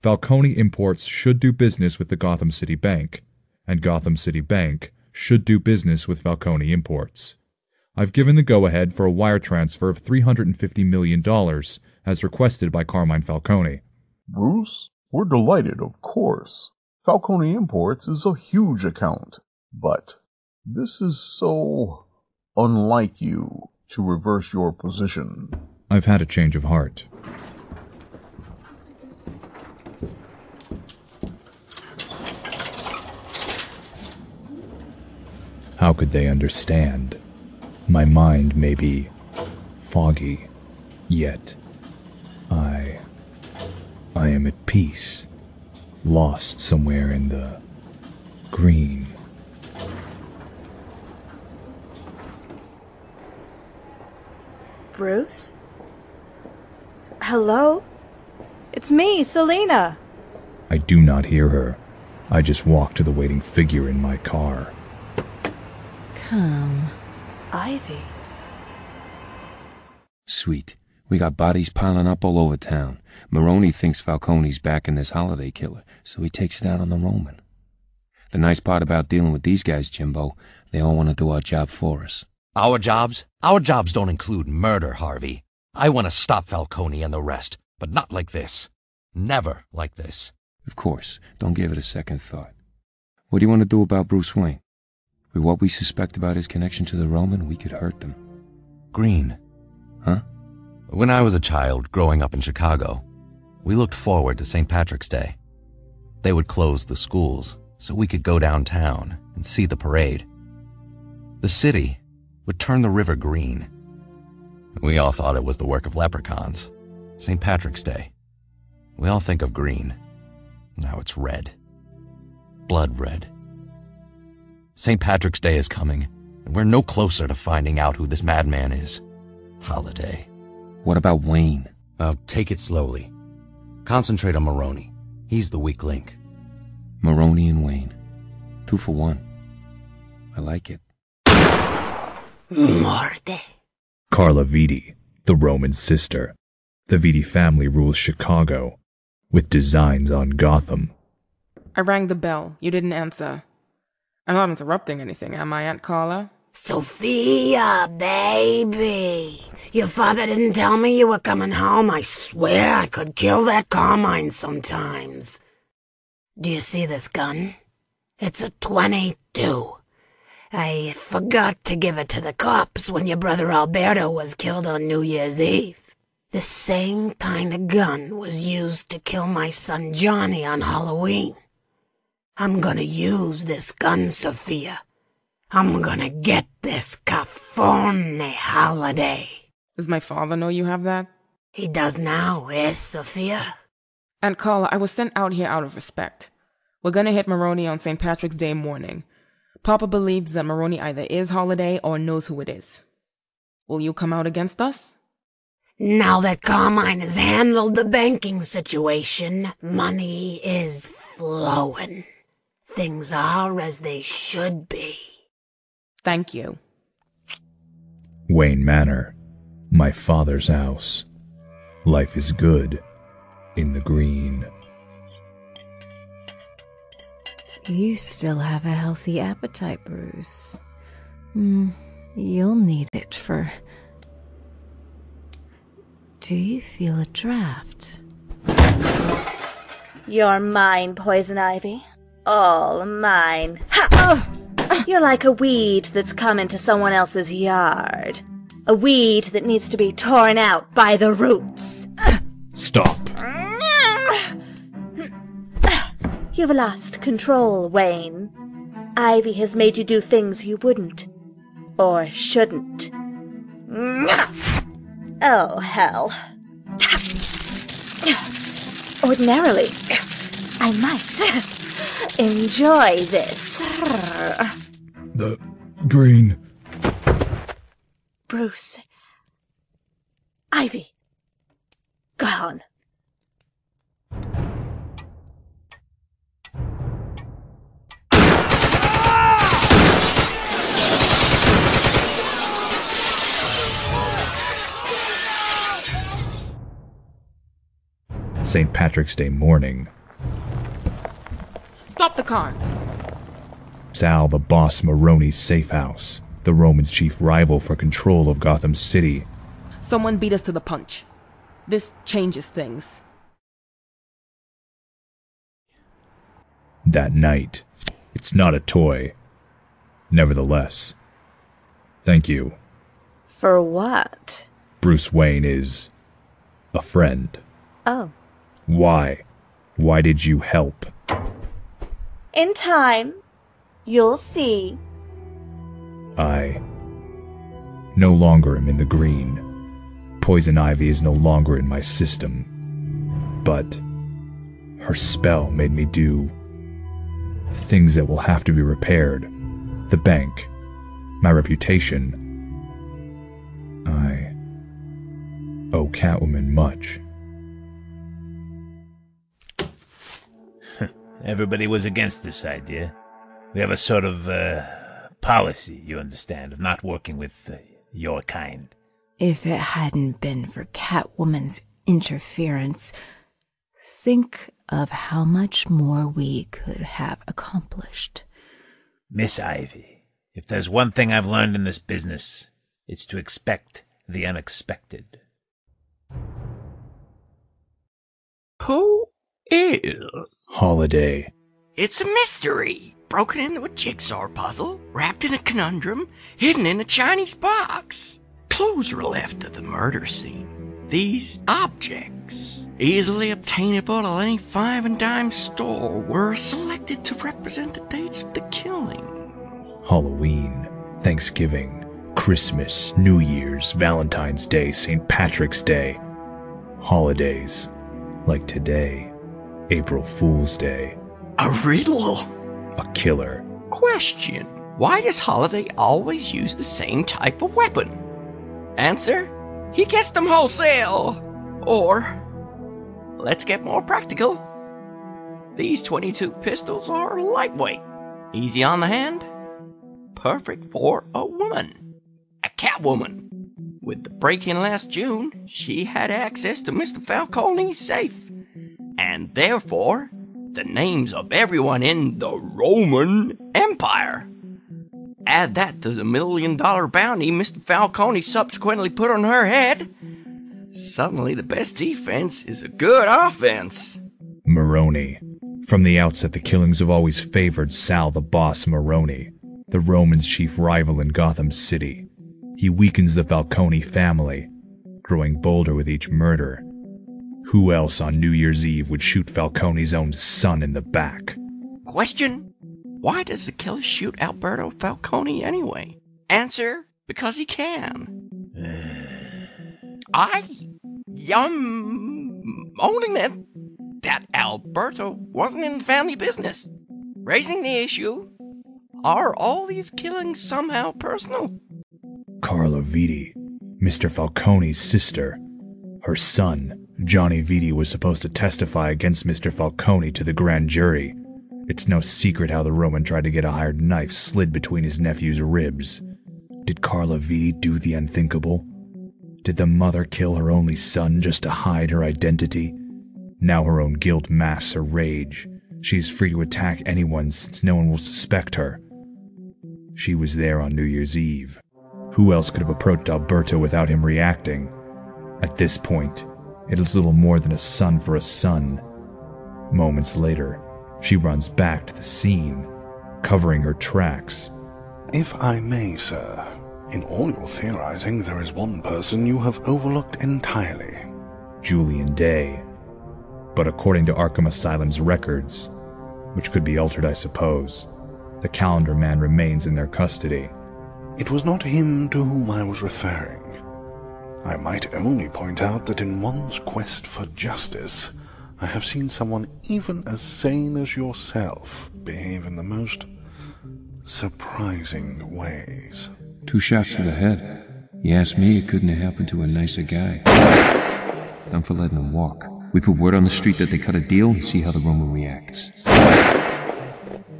Falcone Imports should do business with the Gotham City Bank, and Gotham City Bank should do business with Falcone Imports. I've given the go ahead for a wire transfer of $350 million, as requested by Carmine Falcone. Bruce, we're delighted, of course. Falcone Imports is a huge account, but this is so unlike you to reverse your position. I've had a change of heart. How could they understand? My mind may be foggy, yet I. I am at peace, lost somewhere in the green. Bruce? Hello? It's me, Selina. I do not hear her. I just walk to the waiting figure in my car. Come. Ivy. Sweet. We got bodies piling up all over town. Maroni thinks Falcone's backing this holiday killer, so he takes it out on the Roman. The nice part about dealing with these guys, Jimbo, they all want to do our job for us. Our jobs? Our jobs don't include murder, Harvey. I want to stop Falcone and the rest, but not like this. Never like this. Of course, don't give it a second thought. What do you want to do about Bruce Wayne? With what we suspect about his connection to the Roman, we could hurt them. Green. Huh? When I was a child growing up in Chicago, we looked forward to St. Patrick's Day. They would close the schools so we could go downtown and see the parade. The city would turn the river green. We all thought it was the work of leprechauns. St. Patrick's Day. We all think of green. Now it's red. Blood red. St. Patrick's Day is coming, and we're no closer to finding out who this madman is. Holiday. What about Wayne? Uh, take it slowly. Concentrate on Maroni. He's the weak link. Maroni and Wayne. Two for one. I like it. Morte. Carla Vitti, the Roman sister. The Viti family rules Chicago, with designs on Gotham. I rang the bell. You didn't answer. I'm not interrupting anything, am I, Aunt Carla? Sophia, baby. Your father didn't tell me you were coming home. I swear I could kill that Carmine sometimes. Do you see this gun? It's a 22. I forgot to give it to the cops when your brother Alberto was killed on New Year's Eve. The same kind of gun was used to kill my son Johnny on Halloween. I'm gonna use this gun, Sophia. I'm gonna get this Cafone holiday. Does my father know you have that? He does now, eh, Sophia? Aunt Carla, I was sent out here out of respect. We're gonna hit Maroni on St. Patrick's Day morning. Papa believes that Maroni either is Holiday or knows who it is. Will you come out against us? Now that Carmine has handled the banking situation, money is flowing. Things are as they should be. Thank you. Wayne Manor, my father's house. Life is good in the green. You still have a healthy appetite, Bruce. Hmm, you'll need it for. Do you feel a draft? You're mine, Poison Ivy. All mine. Ha! You're like a weed that's come into someone else's yard. A weed that needs to be torn out by the roots. Stop. You've lost control, Wayne. Ivy has made you do things you wouldn't. Or shouldn't. Oh, hell. Ordinarily, I might enjoy this. The green. Bruce. Ivy. Gone. St. Patrick's Day morning. Stop the car. Sal, the boss Maroni's safe house, the Romans' chief rival for control of Gotham City. Someone beat us to the punch. This changes things. That night. It's not a toy. Nevertheless. Thank you. For what? Bruce Wayne is a friend. Oh. Why? Why did you help? In time, you'll see. I no longer am in the green. Poison Ivy is no longer in my system. But her spell made me do things that will have to be repaired. The bank, my reputation. I owe Catwoman much. Everybody was against this idea. We have a sort of uh, policy, you understand, of not working with uh, your kind. If it hadn't been for Catwoman's interference, think of how much more we could have accomplished. Miss Ivy, if there's one thing I've learned in this business, it's to expect the unexpected. Who is? Holiday. It's a mystery. broken into a jigsaw puzzle, wrapped in a conundrum, hidden in a Chinese box. Clues were left at the murder scene. These objects, easily obtainable at any five and dime store, were selected to represent the dates of the killings. Halloween, Thanksgiving, Christmas, New Year's, Valentine's Day, St. Patrick's Day. Holidays, like today, April Fool's Day. A riddle? A killer. Question. Why does Holiday always use the same type of weapon? Answer. He gets them wholesale. Or, let's get more practical. These 22 pistols are lightweight, easy on the hand, perfect for a woman, a catwoman. With the break in last June, she had access to Mr. Falcone's safe, and therefore the names of everyone in the Roman Empire. Add that to the million dollar bounty Mr. Falcone subsequently put on her head. Suddenly, the best defense is a good offense. Maroni. From the outset, the killings have always favored Sal the Boss Maroni, the Romans' chief rival in Gotham City. He weakens the Falcone family, growing bolder with each murder. Who else on New Year's Eve would shoot Falcone's own son in the back? Question Why does the killer shoot Alberto Falcone anyway? Answer Because he can. I am owning that that Alberto wasn't in the family business. Raising the issue are all these killings somehow personal? Carla Vitti, Mr. Falcone's sister. Her son, Johnny Vitti, was supposed to testify against Mr. Falcone to the grand jury. It's no secret how the Roman tried to get a hired knife slid between his nephew's ribs. Did Carla Vitti do the unthinkable? Did the mother kill her only son just to hide her identity? Now her own guilt masks her rage. She is free to attack anyone since no one will suspect her. She was there on New Year's Eve. Who else could have approached Alberto without him reacting? At this point, it is little more than a son for a son. Moments later, she runs back to the scene, covering her tracks. If I may, sir, in all your theorizing, there is one person you have overlooked entirely. Julian Day. But according to Arkham Asylum's records, which could be altered, I suppose, the calendar man remains in their custody. It was not him to whom I was referring. I might only point out that in one's quest for justice, I have seen someone even as sane as yourself behave in the most surprising ways. Two shots to the head. You ask me, it couldn't have happened to a nicer guy. Done for letting him walk. We put word on the street that they cut a deal and see how the Roman reacts.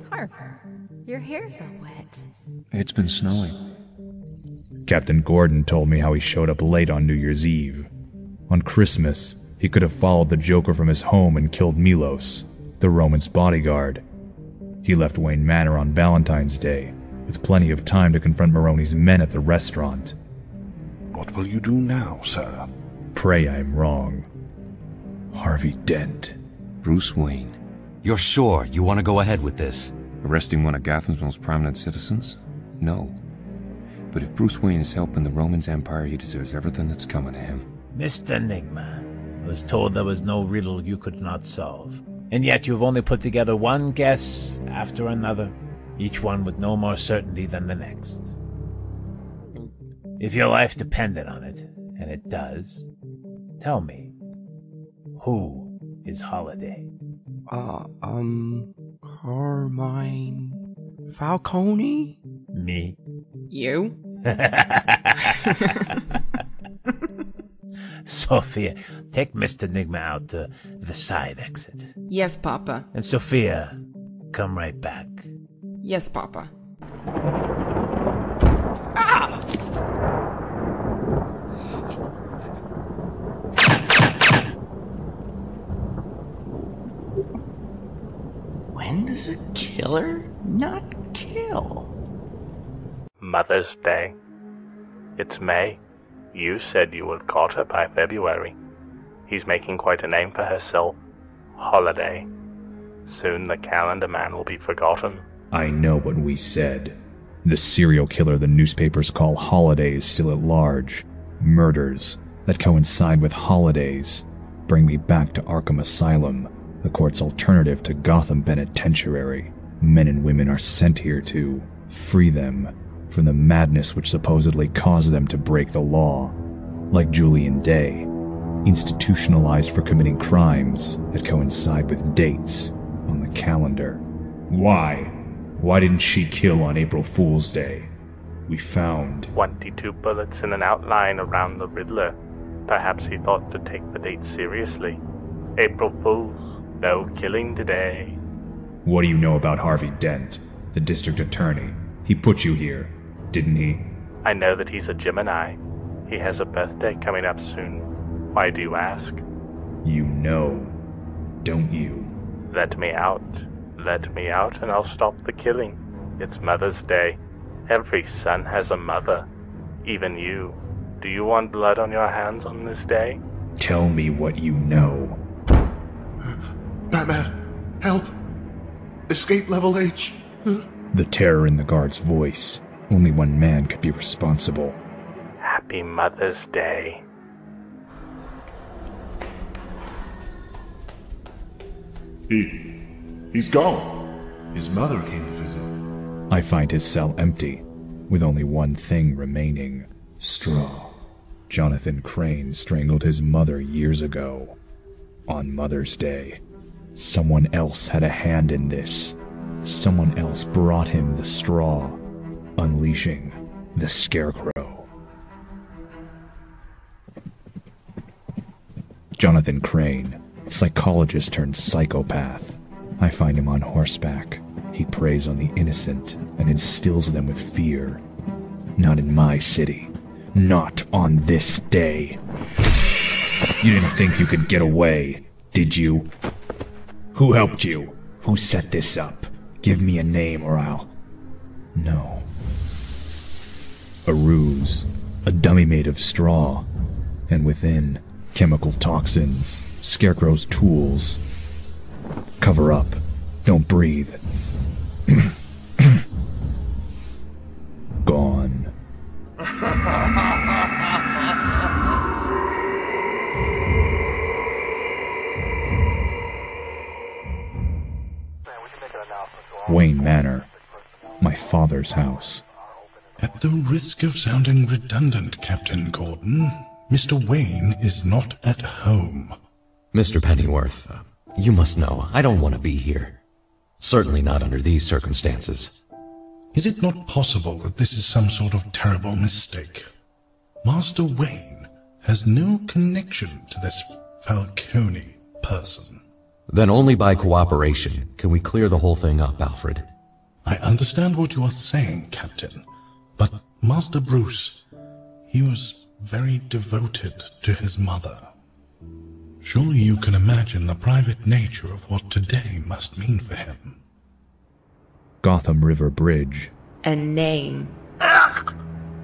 Harper, your hair's all wet. It's been snowing. Captain Gordon told me how he showed up late on New Year's Eve. On Christmas, he could have followed the Joker from his home and killed Milos, the Roman's bodyguard. He left Wayne Manor on Valentine's Day, with plenty of time to confront Maroni's men at the restaurant. What will you do now, sir? Pray I'm wrong. Harvey Dent. Bruce Wayne. You're sure you want to go ahead with this? Arresting one of Gotham's most prominent citizens? No. But if Bruce Wayne is helping the Romans Empire, he deserves everything that's coming to him. Mr. Nygma, I was told there was no riddle you could not solve. And yet you've only put together one guess after another, each one with no more certainty than the next. If your life depended on it, and it does, tell me, who is Holiday? Uh, um, Carmine Falcone? Me. You? Sophia, take Mr. Nygma out to the side exit. Yes, Papa. And Sophia, come right back. Yes, Papa. Ah! When does a killer not kill? Mother's Day. It's May. You said you would caught her by February. He's making quite a name for herself. Holiday. Soon the calendar man will be forgotten. I know what we said. The serial killer the newspapers call Holiday is still at large. Murders that coincide with holidays bring me back to Arkham Asylum, the court's alternative to Gotham Penitentiary. Men and women are sent here to free them from the madness which supposedly caused them to break the law, like Julian Day, institutionalized for committing crimes that coincide with dates on the calendar. Why? Why didn't she kill on April Fool's Day? We found 22 bullets in an outline around the Riddler. Perhaps he thought to take the date seriously. April Fools, no killing today. What do you know about Harvey Dent, the district attorney? He put you here, didn't he? I know that he's a Gemini. He has a birthday coming up soon. Why do you ask? You know, don't you? Let me out. Let me out and I'll stop the killing. It's Mother's Day. Every son has a mother. Even you. Do you want blood on your hands on this day? Tell me what you know. Batman, help! Escape level H. The terror in the guard's voice. Only one man could be responsible. Happy Mother's Day. He. he's gone. His mother came to visit. I find his cell empty, with only one thing remaining straw. Jonathan Crane strangled his mother years ago. On Mother's Day. Someone else had a hand in this. Someone else brought him the straw, unleashing the Scarecrow. Jonathan Crane, psychologist turned psychopath. I find him on horseback. He preys on the innocent and instills them with fear. Not in my city. Not on this day. You didn't think you could get away, did you? Who helped you? Who set this up? Give me a name or I'll. No. A ruse. A dummy made of straw. And within, chemical toxins. Scarecrow's tools. Cover up. Don't breathe. Gone. Wayne Manor. My father's house. At the risk of sounding redundant, Captain Gordon, Mr. Wayne is not at home. Mr. Pennyworth, uh, you must know, I don't want to be here. Certainly not under these circumstances. Is it not possible that this is some sort of terrible mistake? Master Wayne has no connection to this Falcone person. Then only by cooperation can we clear the whole thing up, Alfred. I understand what you are saying, Captain, but Master Bruce, he was very devoted to his mother. Surely you can imagine the private nature of what today must mean for him. Gotham River Bridge. A name.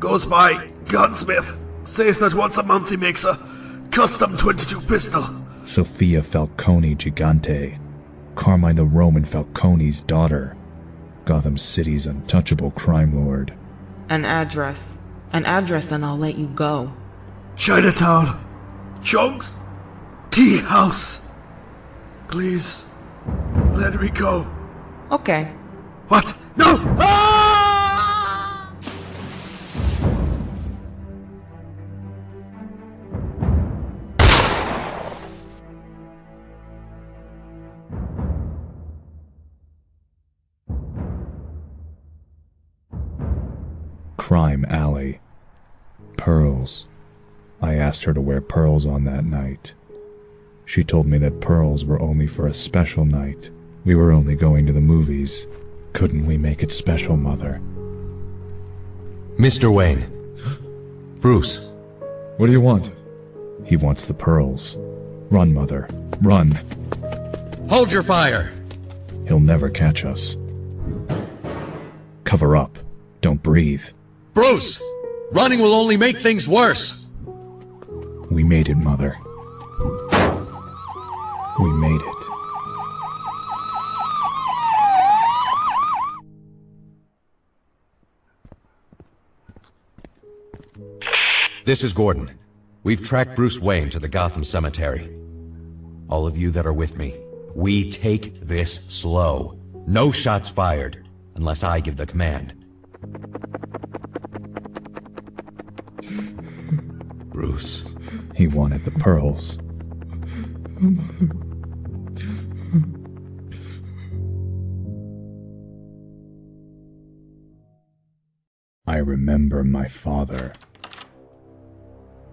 Goes by Gunsmith. Says that once a month he makes a custom 22 pistol. Sophia Falcone Gigante. Carmine the Roman Falcone's daughter. Gotham City's untouchable crime lord. An address. An address and I'll let you go. Chinatown. Chunks. Tea house. Please. Let me go. Okay. What? No! Ah! Pearls. I asked her to wear pearls on that night. She told me that pearls were only for a special night. We were only going to the movies. Couldn't we make it special, Mother? Mr. Wayne. Bruce. What do you want? He wants the pearls. Run, Mother. Run. Hold your fire! He'll never catch us. Cover up. Don't breathe. Bruce! Running will only make things worse. We made it, Mother. We made it. This is Gordon. We've tracked Bruce Wayne to the Gotham Cemetery. All of you that are with me, we take this slow. No shots fired, unless I give the command. Bruce. He wanted the pearls. I remember my father.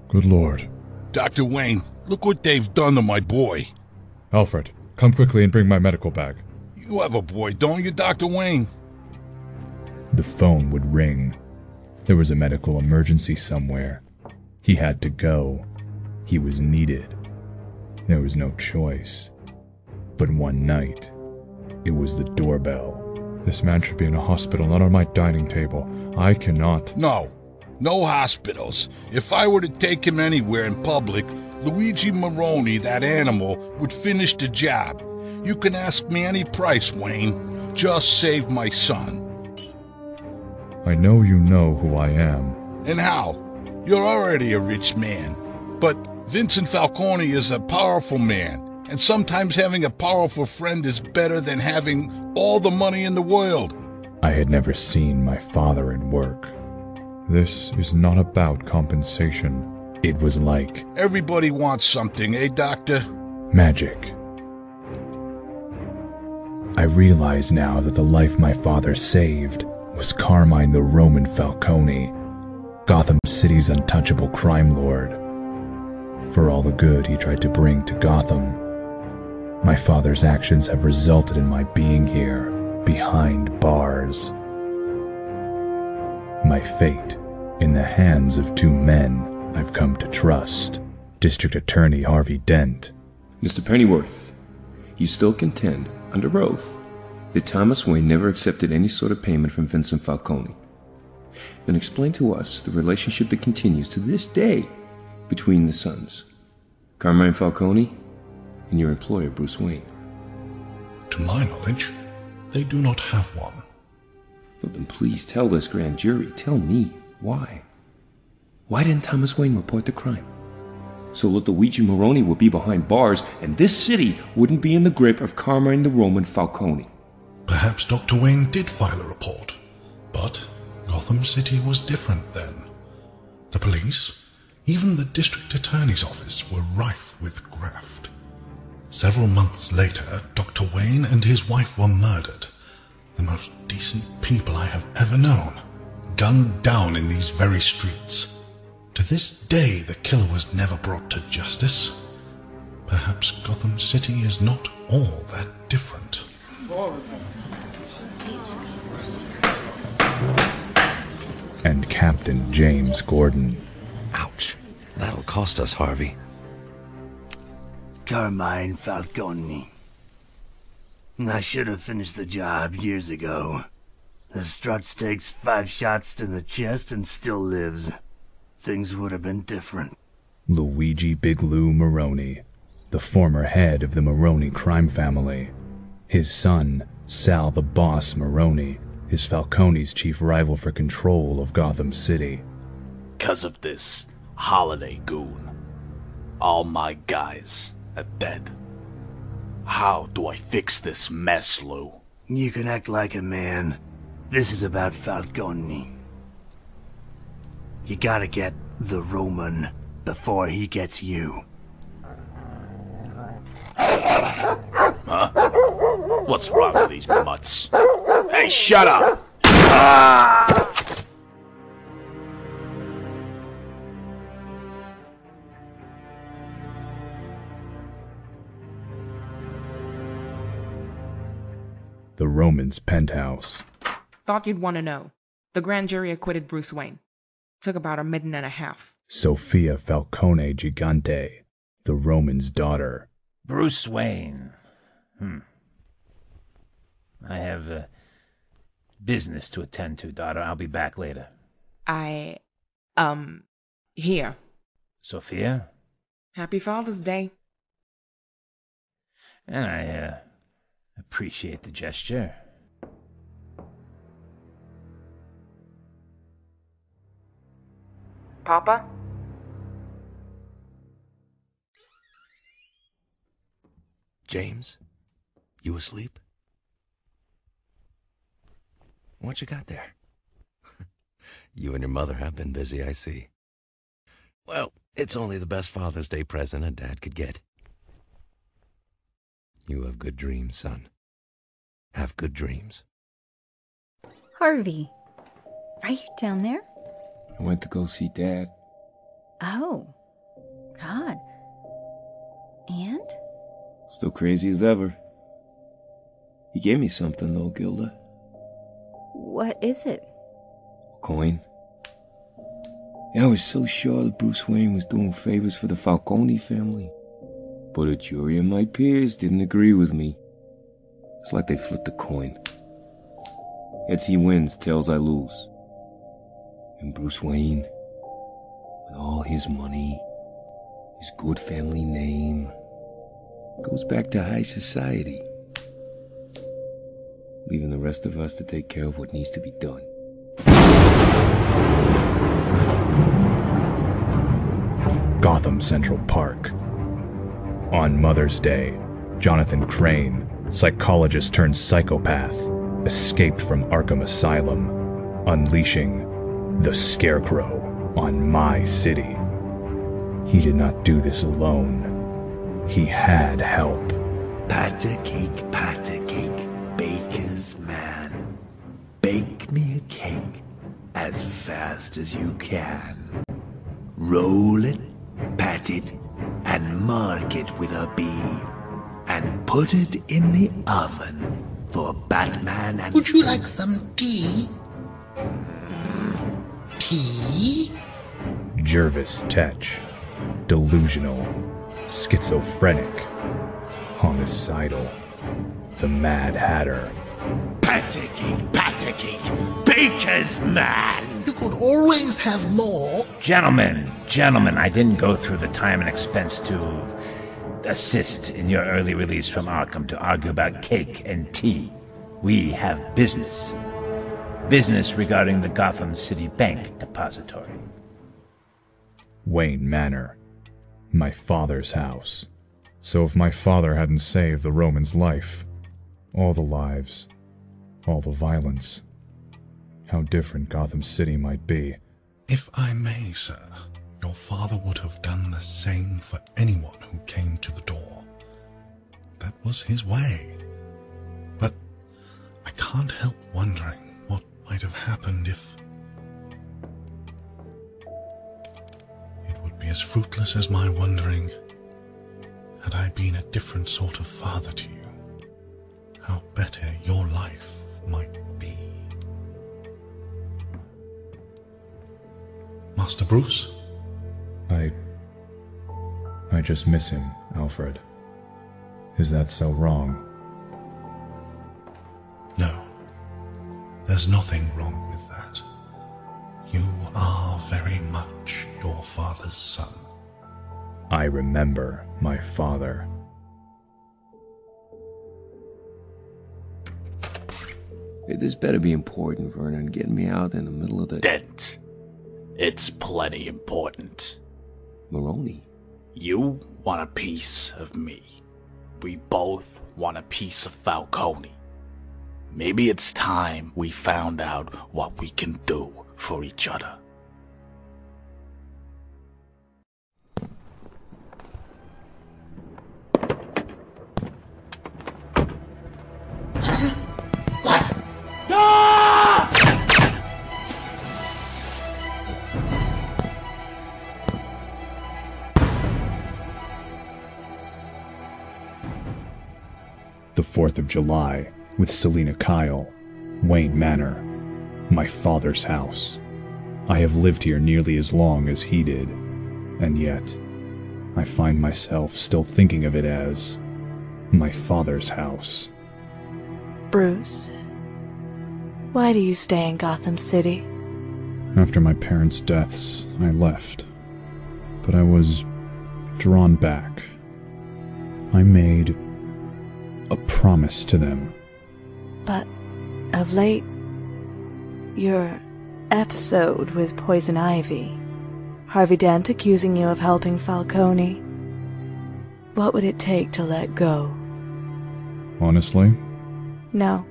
Good lord. Dr. Wayne, look what they've done to my boy. Alfred, come quickly and bring my medical bag. You have a boy, don't you, Dr. Wayne? The phone would ring. There was a medical emergency somewhere. He had to go. He was needed. There was no choice. But one night, it was the doorbell. This man should be in a hospital, not on my dining table. I cannot. No. No hospitals. If I were to take him anywhere in public, Luigi Maroni, that animal, would finish the job. You can ask me any price, Wayne. Just save my son. I know you know who I am. And how? You're already a rich man. But Vincent Falcone is a powerful man, and sometimes having a powerful friend is better than having all the money in the world. I had never seen my father at work. This is not about compensation. It was like Everybody wants something, eh, Doctor? magic. I realize now that the life my father saved was Carmine the Roman Falcone, Gotham City's untouchable crime lord. For all the good he tried to bring to Gotham, my father's actions have resulted in my being here, behind bars. My fate in the hands of two men I've come to trust District Attorney Harvey Dent. Mr. Pennyworth, you still contend, under oath, that Thomas Wayne never accepted any sort of payment from Vincent Falcone. Then explain to us the relationship that continues to this day between the sons, Carmine Falcone and your employer, Bruce Wayne. To my knowledge, they do not have one. Well, then please tell this grand jury, tell me why. Why didn't Thomas Wayne report the crime? So that Luigi Maroni would be behind bars and this city wouldn't be in the grip of Carmine the Roman Falcone. Perhaps Dr. Wayne did file a report, but Gotham City was different then. The police, even the district attorney's office, were rife with graft. Several months later, Dr. Wayne and his wife were murdered. The most decent people I have ever known, gunned down in these very streets. To this day, the killer was never brought to justice. Perhaps Gotham City is not all that different. And Captain James Gordon. Ouch. That'll cost us, Harvey. Carmine Falcone. I should have finished the job years ago. The Struts takes five shots to the chest and still lives. Things would have been different. Luigi Big Lou Maroni, the former head of the Maroni crime family. His son, Sal the Boss Maroni, is Falcone's chief rival for control of Gotham City. Because of this holiday goon, all my guys are dead. How do I fix this mess, Lou? You can act like a man. This is about Falcone. You gotta get the Roman before he gets you. Huh? What's wrong with these mutts? Hey, shut up! Ah! The Roman's penthouse. Thought you'd want to know. The grand jury acquitted Bruce Wayne. Took about a minute and a half. Sophia Falcone Gigante, the Roman's daughter. Bruce Wayne. Hmm. I have uh, business to attend to, daughter. I'll be back later. I, um, here. Sophia? Happy Father's Day. And I, uh, appreciate the gesture. Papa? James? You asleep? What you got there? you and your mother have been busy, I see. Well, it's only the best Father's Day present a dad could get. You have good dreams, son. Have good dreams. Harvey, are you down there? I went to go see Dad. Oh, God. And? Still crazy as ever. He gave me something, though, Gilda. What is it? Coin. I was so sure that Bruce Wayne was doing favors for the Falcone family. But a jury of my peers didn't agree with me. It's like they flipped a coin. Heads he wins, tails I lose. And Bruce Wayne, with all his money, his good family name, goes back to high society, leaving the rest of us to take care of what needs to be done. Gotham Central Park. On Mother's Day, Jonathan Crane, psychologist turned psychopath, escaped from Arkham Asylum, unleashing the Scarecrow on my city. He did not do this alone. He had help. Pat a cake, pat a cake, baker's man. Bake me a cake as fast as you can. Roll it, pat it, and mark it with a B. And put it in the oven for Batman and. Would you like some tea? Tea? Jervis Tetch. Delusional. Schizophrenic. Homicidal. The Mad Hatter. Pat a cake, pat baker's man. You could always have more. Gentlemen, gentlemen, I didn't go through the time and expense to assist in your early release from Arkham to argue about cake and tea. We have business. Business regarding the Gotham City Bank depository. Wayne Manor. My father's house. So if my father hadn't saved the Roman's life, all the lives, all the violence, how different Gotham City might be. If I may, sir, your father would have done the same for anyone who came to the door. That was his way. But I can't help wondering what might have happened if. It would be as fruitless as my wondering had I been a different sort of father to you, how better your life might be. Master Bruce? I. I just miss him, Alfred. Is that so wrong? No. There's nothing wrong with that. You are very much your father's son. I remember my father. Hey, this better be important, Vernon, getting me out in the middle of the. Dent. It's plenty important. Maroni. You want a piece of me. We both want a piece of Falcone. Maybe it's time we found out what we can do for each other. The 4th of July, with Selina Kyle, Wayne Manor, my father's house. I have lived here nearly as long as he did, and yet I find myself still thinking of it as my father's house. Bruce, why do you stay in Gotham City? After my parents' deaths, I left, but I was drawn back. I made a promise to them. But of late, your episode with Poison Ivy, Harvey Dent accusing you of helping Falcone. What would it take to let go? Honestly? No.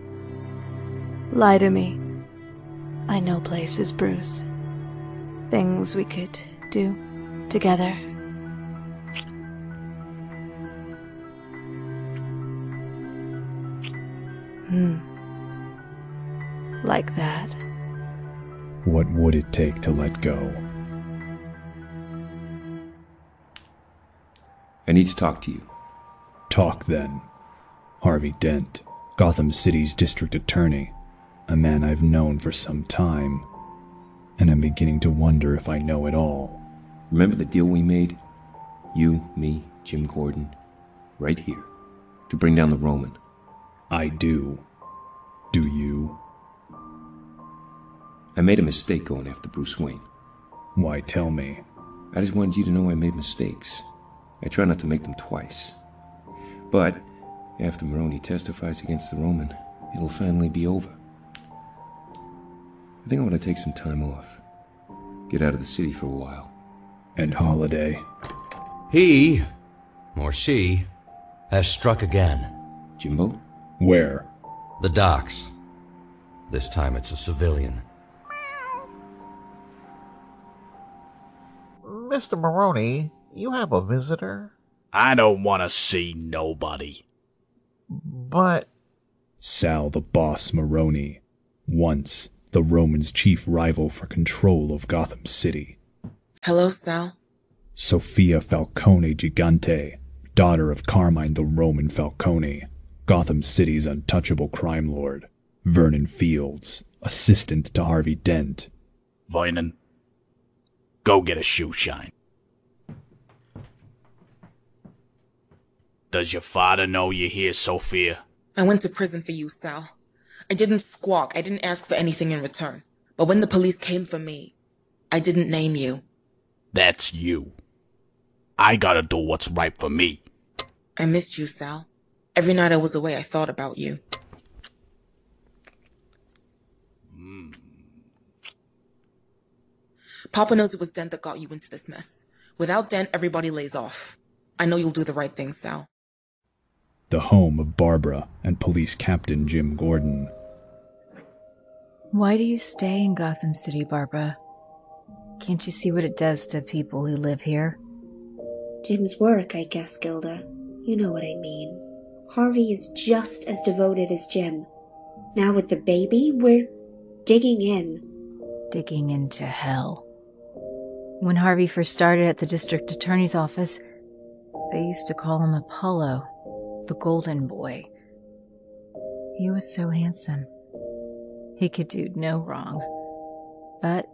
Lie to me. I know places, Bruce. Things we could do together. Hmm. Like that. What would it take to let go? I need to talk to you. Talk then. Harvey Dent, Gotham City's district attorney, a man I've known for some time, and I'm beginning to wonder if I know it all. Remember the deal we made? You, me, Jim Gordon. Right here. To bring down the Roman. I do. Do you? I made a mistake going after Bruce Wayne. Why tell me? I just wanted you to know I made mistakes. I try not to make them twice. But after Maroni testifies against the Roman, it'll finally be over. I think I want to take some time off. Get out of the city for a while. And Holiday. He, or she, has struck again. Jimbo? Where? The docks. This time it's a civilian. Mr. Maroni, you have a visitor? I don't want to see nobody. But. Sal the Boss Maroni. Once the Romans' chief rival for control of Gotham City. Hello, Sal. Sophia Falcone Gigante, daughter of Carmine the Roman Falcone, Gotham City's untouchable crime lord. Vernon Fields, assistant to Harvey Dent. Vernon, go get a shoe shine. Does your father know you're here, Sophia? I went to prison for you, Sal. I didn't squawk. I didn't ask for anything in return. But when the police came for me, I didn't name you. That's you. I gotta do what's right for me. I missed you, Sal. Every night I was away, I thought about you. Papa knows it was Dent that got you into this mess. Without Dent, everybody lays off. I know you'll do the right thing, Sal. The home of Barbara and police captain Jim Gordon. Why do you stay in Gotham City, Barbara? Can't you see what it does to people who live here? Jim's work, I guess, Gilda. You know what I mean. Harvey is just as devoted as Jim. Now with the baby, we're digging in. Digging into hell. When Harvey first started at the district attorney's office, they used to call him Apollo, the golden boy. He was so handsome. He could do no wrong. But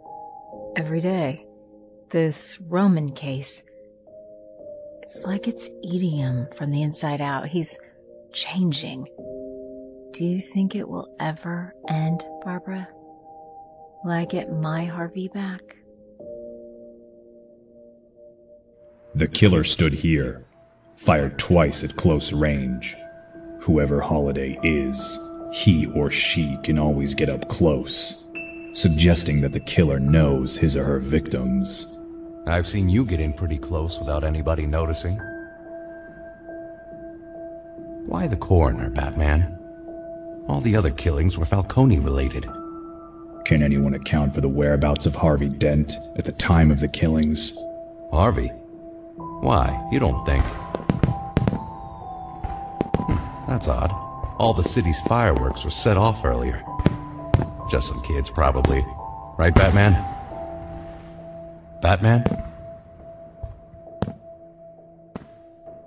every day, this Roman case, it's like it's eating him from the inside out. He's changing. Do you think it will ever end, Barbara? Will I get my Harvey back? The killer stood here, fired twice at close range. Whoever Holiday is, he or she can always get up close, suggesting that the killer knows his or her victims. I've seen you get in pretty close without anybody noticing. Why the coroner, Batman? All the other killings were Falcone related. Can anyone account for the whereabouts of Harvey Dent at the time of the killings? Harvey? Why? You don't think? Hmm, that's odd. All the city's fireworks were set off earlier. Just some kids, probably. Right, Batman? Batman?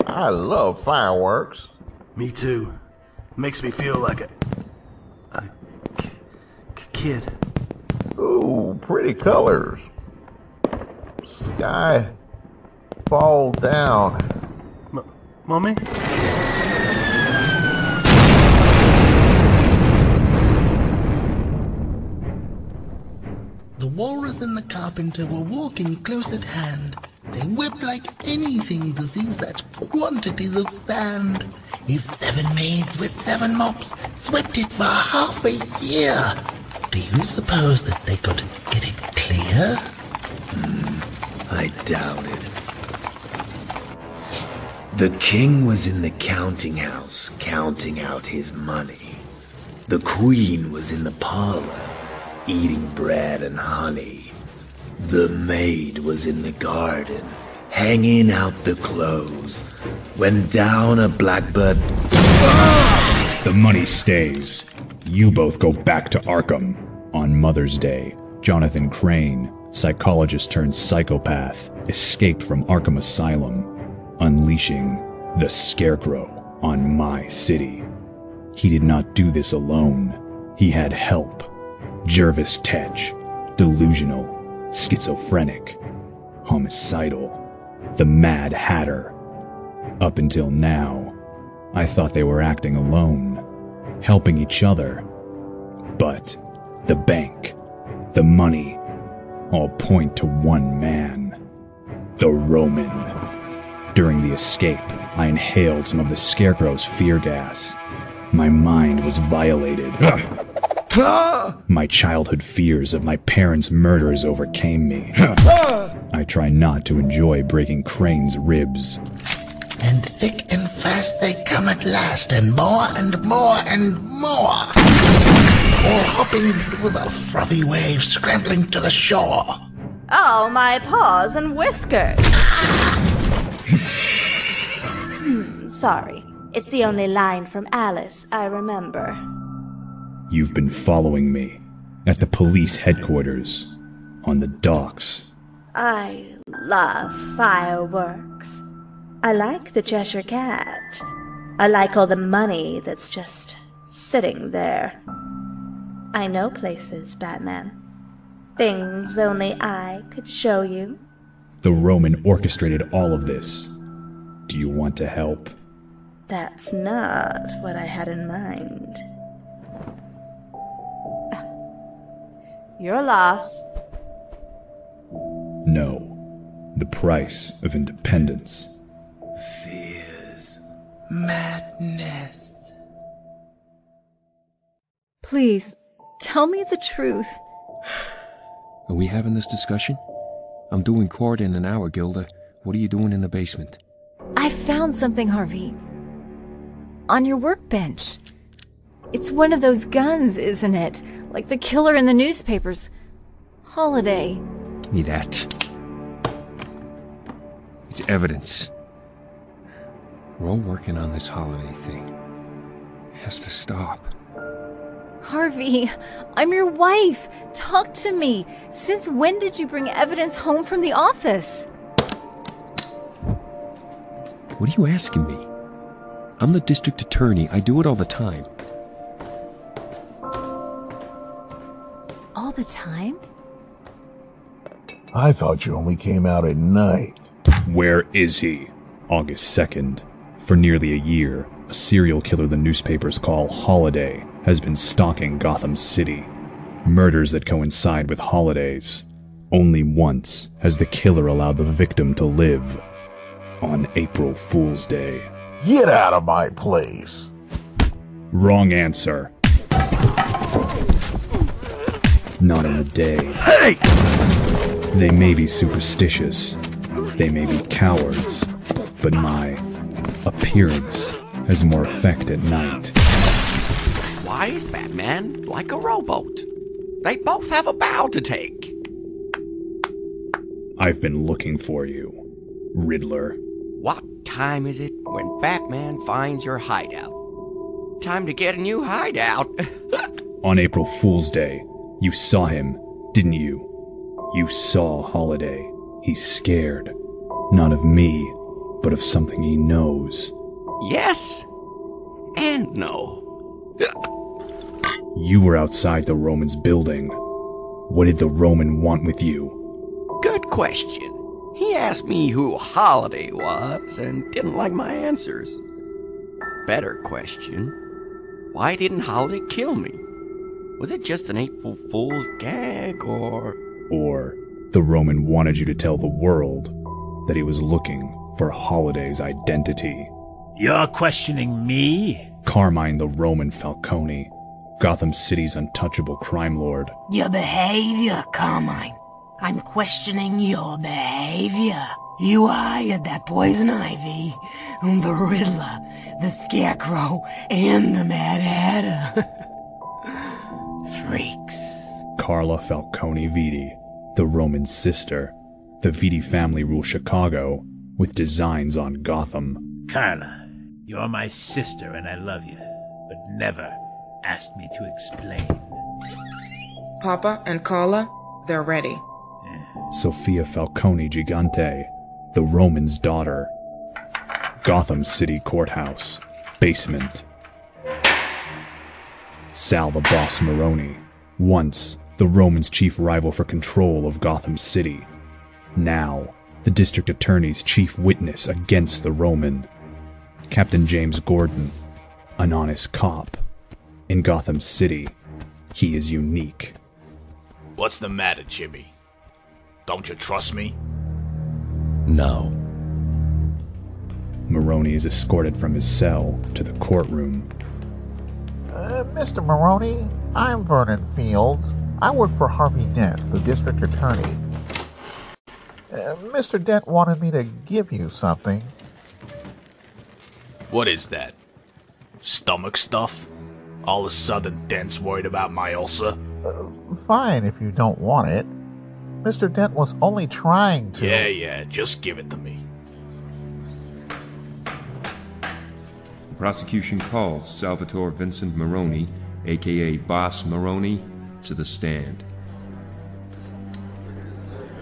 I love fireworks. Me too. Makes me feel like a, a k- k- kid. Ooh, pretty colors. Sky fall down. M- Mommy? The walrus and the carpenter were walking close at hand. They wept like anything to see such quantities of sand. If seven maids with seven mops swept it for half a year, do you suppose that they could get it clear? Hmm, I doubt it. The king was in the counting house counting out his money. The queen was in the parlor eating bread and honey. The maid was in the garden hanging out the clothes when down a blackbird. The money stays. You both go back to Arkham. On Mother's Day, Jonathan Crane, psychologist turned psychopath, escaped from Arkham Asylum, unleashing the Scarecrow on my city. He did not do this alone. He had help. Jervis Tetch, delusional, schizophrenic, homicidal, the Mad Hatter. Up until now, I thought they were acting alone, helping each other. But the bank, the money, all point to one man the Roman. During the escape, I inhaled some of the Scarecrow's fear gas. My mind was violated. My childhood fears of my parents' murders overcame me. I try not to enjoy breaking Crane's ribs. And thick and fast they come at last, and more and more and more. All hopping through the frothy waves, scrambling to the shore. Oh, my paws and whiskers. hmm, sorry. It's the only line from Alice I remember. You've been following me at the police headquarters, on the docks. I love fireworks. I like the Cheshire Cat. I like all the money that's just sitting there. I know places, Batman. Things only I could show you. The Roman orchestrated all of this. Do you want to help? That's not what I had in mind. Your loss. No. The price of independence. Fears. Madness. Please, tell me the truth. Are we having this discussion? I'm doing court in an hour, Gilda. What are you doing in the basement? I found something, Harvey. On your workbench. It's one of those guns, isn't it? Like the killer in the newspapers. Holiday. Give me that. It's evidence. We're all working on this holiday thing. It has to stop. Harvey, I'm your wife. Talk to me. Since when did you bring evidence home from the office? What are you asking me? I'm the district attorney. I do it all the time. The time? I thought you only came out at night. Where is he? August 2nd. For nearly a year, a serial killer the newspapers call Holiday has been stalking Gotham City. Murders that coincide with holidays. Only once has the killer allowed the victim to live. On April Fool's Day. Get out of my place. Wrong answer. Not in a day. Hey! They may be superstitious. They may be cowards. But my appearance has more effect at night. Why is Batman like a rowboat? They both have a bow to take. I've been looking for you, Riddler. What time is it when Batman finds your hideout? Time to get a new hideout. On April Fool's Day, you saw him, didn't you? You saw Holiday. He's scared. Not of me, but of something he knows. yes and no. You were outside the Roman's building. What did the Roman want with you? Good question. He asked me who Holiday was and didn't like my answers. Better question. Why didn't Holiday kill me? Was it just an April Fool's gag or. Or the Roman wanted you to tell the world that he was looking for Holiday's identity. You're questioning me? Carmine the Roman Falcone, Gotham City's untouchable crime lord. Your behavior, Carmine. I'm questioning your behavior. You hired that poison ivy, the Riddler, the Scarecrow, and the Mad Hatter. Freaks. Carla Falcone Vitti, the Roman sister. The Vitti family rule Chicago with designs on Gotham. Carla, you're my sister and I love you, but never ask me to explain. Papa and Carla, they're ready. Sophia Falcone Gigante, the Roman's daughter. Gotham City Courthouse, basement. Sal the Boss Maroni, once the Romans' chief rival for control of Gotham City. Now, the district attorney's chief witness against the Roman. Captain James Gordon, an honest cop. In Gotham City, he is unique. What's the matter, Jimmy? Don't you trust me? No. Maroni is escorted from his cell to the courtroom. Uh, Mr. Maroni, I'm Vernon Fields. I work for Harvey Dent, the district attorney. Uh, Mr. Dent wanted me to give you something. What is that? Stomach stuff? All of a sudden, Dent's worried about my ulcer? Uh, fine if you don't want it. Mr. Dent was only trying to. Yeah, yeah, just give it to me. The prosecution calls Salvatore Vincent Maroni, aka Boss Maroni, to the stand.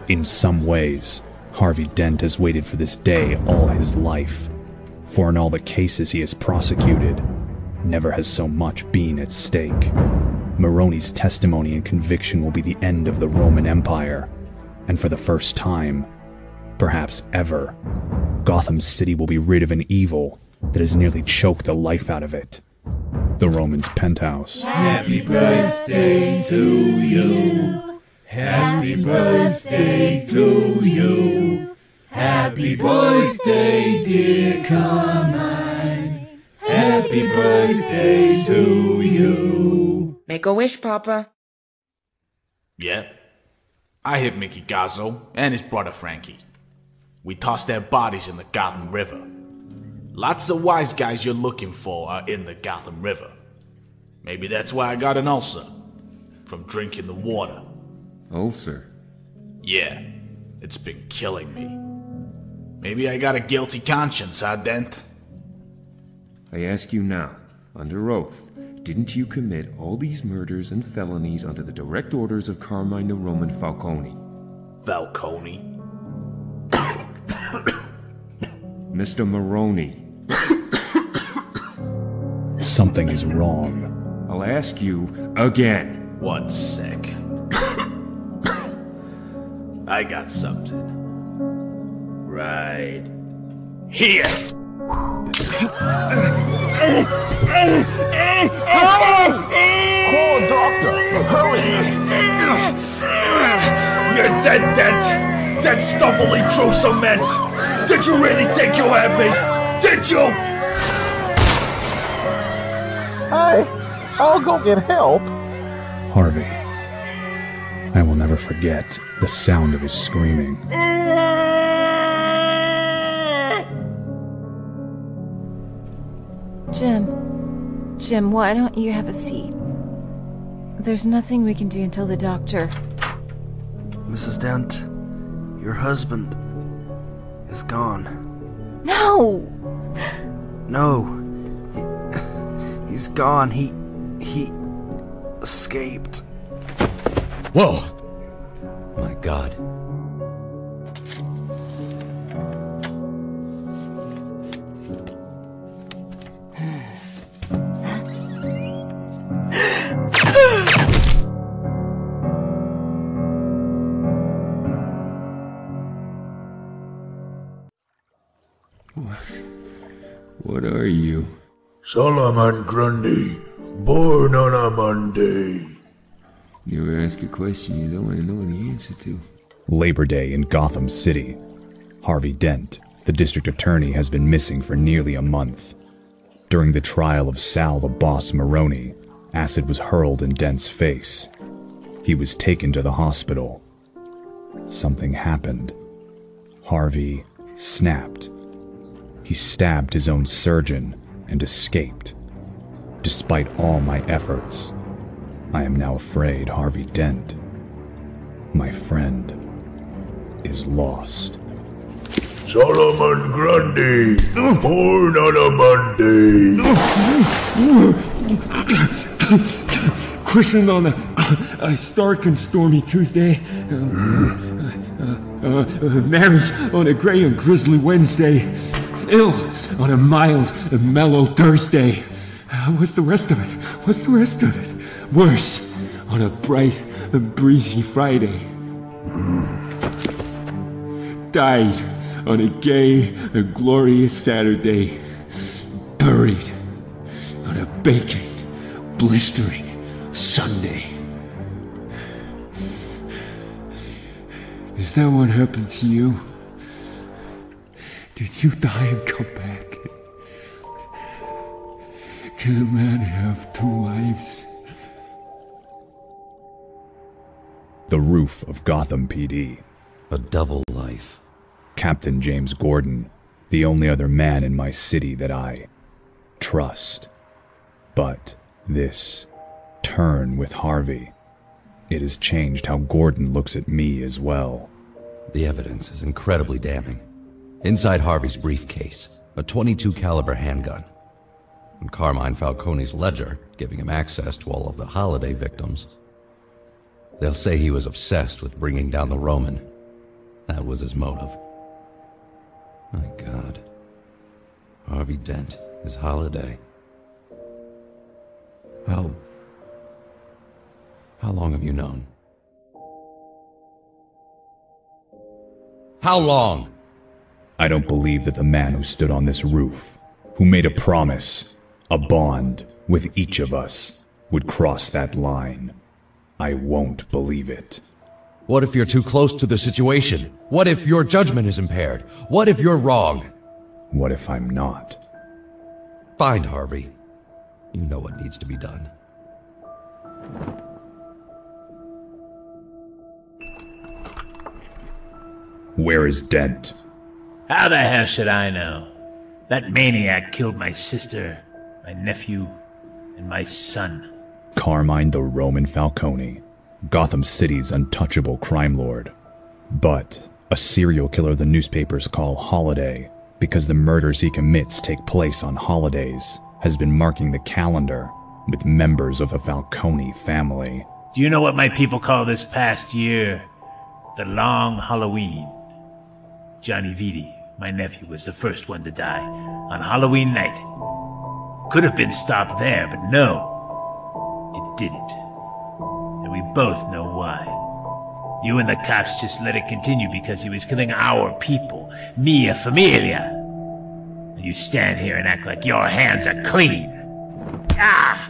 In some ways, Harvey Dent has waited for this day all his life. For in all the cases he has prosecuted, never has so much been at stake. Maroni's testimony and conviction will be the end of the Roman Empire, and for the first time, perhaps ever, Gotham City will be rid of an evil that has nearly choked the life out of it. The Roman's penthouse. Happy birthday to you. Happy birthday to you. Happy birthday, dear Carmine. Happy birthday to you. Make a wish, Papa. Yeah. I hit Mickey Gazzo and his brother Frankie. We tossed their bodies in the Gotham River. Lots of wise guys you're looking for are in the Gotham River. Maybe that's why I got an ulcer. From drinking the water. Ulcer? Yeah, it's been killing me. Maybe I got a guilty conscience, huh, Dent? I ask you now, under oath, didn't you commit all these murders and felonies under the direct orders of Carmine the Roman Falcone? Falcone? Mr. Maroni. Something is wrong. I'll ask you again. One sec. I got something. Right here. Call a doctor! Hurry! You're dead, Dent! That stuff only drew cement! Did you really think you had me? Did you? Hi, I'll go get help. Harvey. I will never forget the sound of his screaming. Jim. Jim, why don't you have a seat? There's nothing we can do until the doctor. Mrs. Dent, your husband is gone. No! No. He, he's gone. He. he. escaped. Whoa! My god. Solomon Grundy, born on a Monday. You ever ask a question you don't want to know the answer to? Labor Day in Gotham City. Harvey Dent, the district attorney, has been missing for nearly a month. During the trial of Sal the Boss Maroni, acid was hurled in Dent's face. He was taken to the hospital. Something happened. Harvey snapped. He stabbed his own surgeon and escaped. Despite all my efforts, I am now afraid Harvey Dent, my friend, is lost. Solomon Grundy, born on a Monday. Christened on a, a stark and stormy Tuesday. Um, uh, uh, uh, marries on a gray and grizzly Wednesday. Ill on a mild and mellow Thursday. Uh, what's the rest of it? What's the rest of it? Worse, on a bright and breezy Friday. Died on a gay and glorious Saturday. Buried on a baking, blistering Sunday. Is that what happened to you? Did you die and come back? Can a man have two lives? The roof of Gotham PD. A double life. Captain James Gordon, the only other man in my city that I trust. But this turn with Harvey, it has changed how Gordon looks at me as well. The evidence is incredibly damning. Inside Harvey's briefcase, a 22 caliber handgun. And Carmine Falcone's ledger, giving him access to all of the holiday victims. They'll say he was obsessed with bringing down the Roman. That was his motive. My God. Harvey Dent, his holiday. How. How long have you known? How long? I don't believe that the man who stood on this roof, who made a promise, a bond, with each of us, would cross that line. I won't believe it. What if you're too close to the situation? What if your judgment is impaired? What if you're wrong? What if I'm not? Find Harvey. You know what needs to be done. Where is Dent? How the hell should I know? That maniac killed my sister, my nephew, and my son. Carmine the Roman Falcone, Gotham City's untouchable crime lord. But a serial killer the newspapers call Holiday because the murders he commits take place on holidays has been marking the calendar with members of the Falcone family. Do you know what my people call this past year? The long Halloween. Johnny Vitti, my nephew, was the first one to die on Halloween night. Could have been stopped there, but no, it didn't. And we both know why. You and the cops just let it continue because he was killing our people, mia familia. And you stand here and act like your hands are clean. Ah!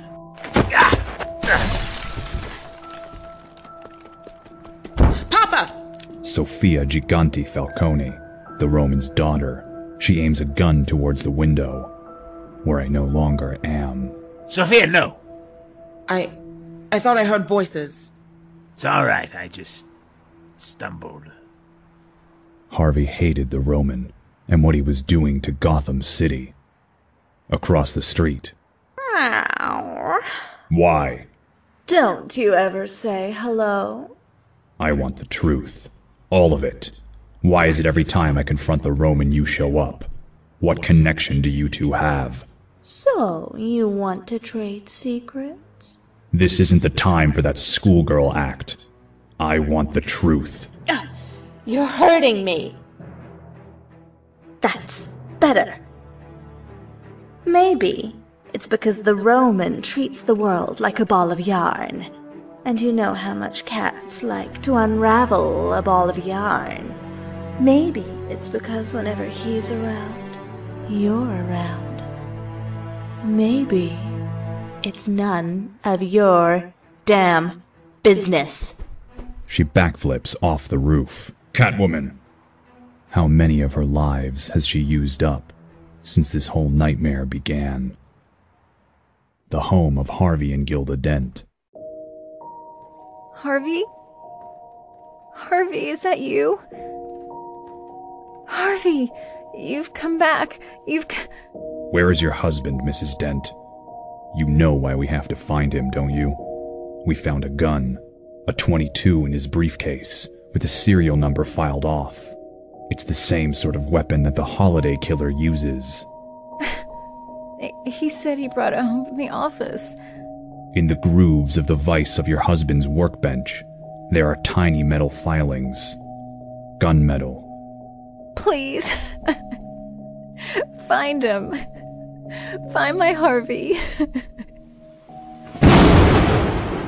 Papa! Sophia Gigante Falcone, the Roman's daughter. She aims a gun towards the window, where I no longer am. Sophia, no! I. I thought I heard voices. It's alright, I just stumbled. Harvey hated the Roman and what he was doing to Gotham City. Across the street. Why? Don't you ever say hello? I want the truth. All of it. Why is it every time I confront the Roman you show up? What connection do you two have? So, you want to trade secrets? This isn't the time for that schoolgirl act. I want the truth. Ah, you're hurting me. That's better. Maybe it's because the Roman treats the world like a ball of yarn. And you know how much cats like to unravel a ball of yarn. Maybe it's because whenever he's around, you're around. Maybe it's none of your damn business. She backflips off the roof. Catwoman! How many of her lives has she used up since this whole nightmare began? The home of Harvey and Gilda Dent. Harvey? Harvey, is that you? Harvey, you've come back. You've. Where is your husband, Mrs. Dent? You know why we have to find him, don't you? We found a gun, a 22 in his briefcase, with a serial number filed off. It's the same sort of weapon that the holiday killer uses. He said he brought it home from the office. In the grooves of the vise of your husband's workbench, there are tiny metal filings. Gunmetal. Please. Find him. Find my Harvey.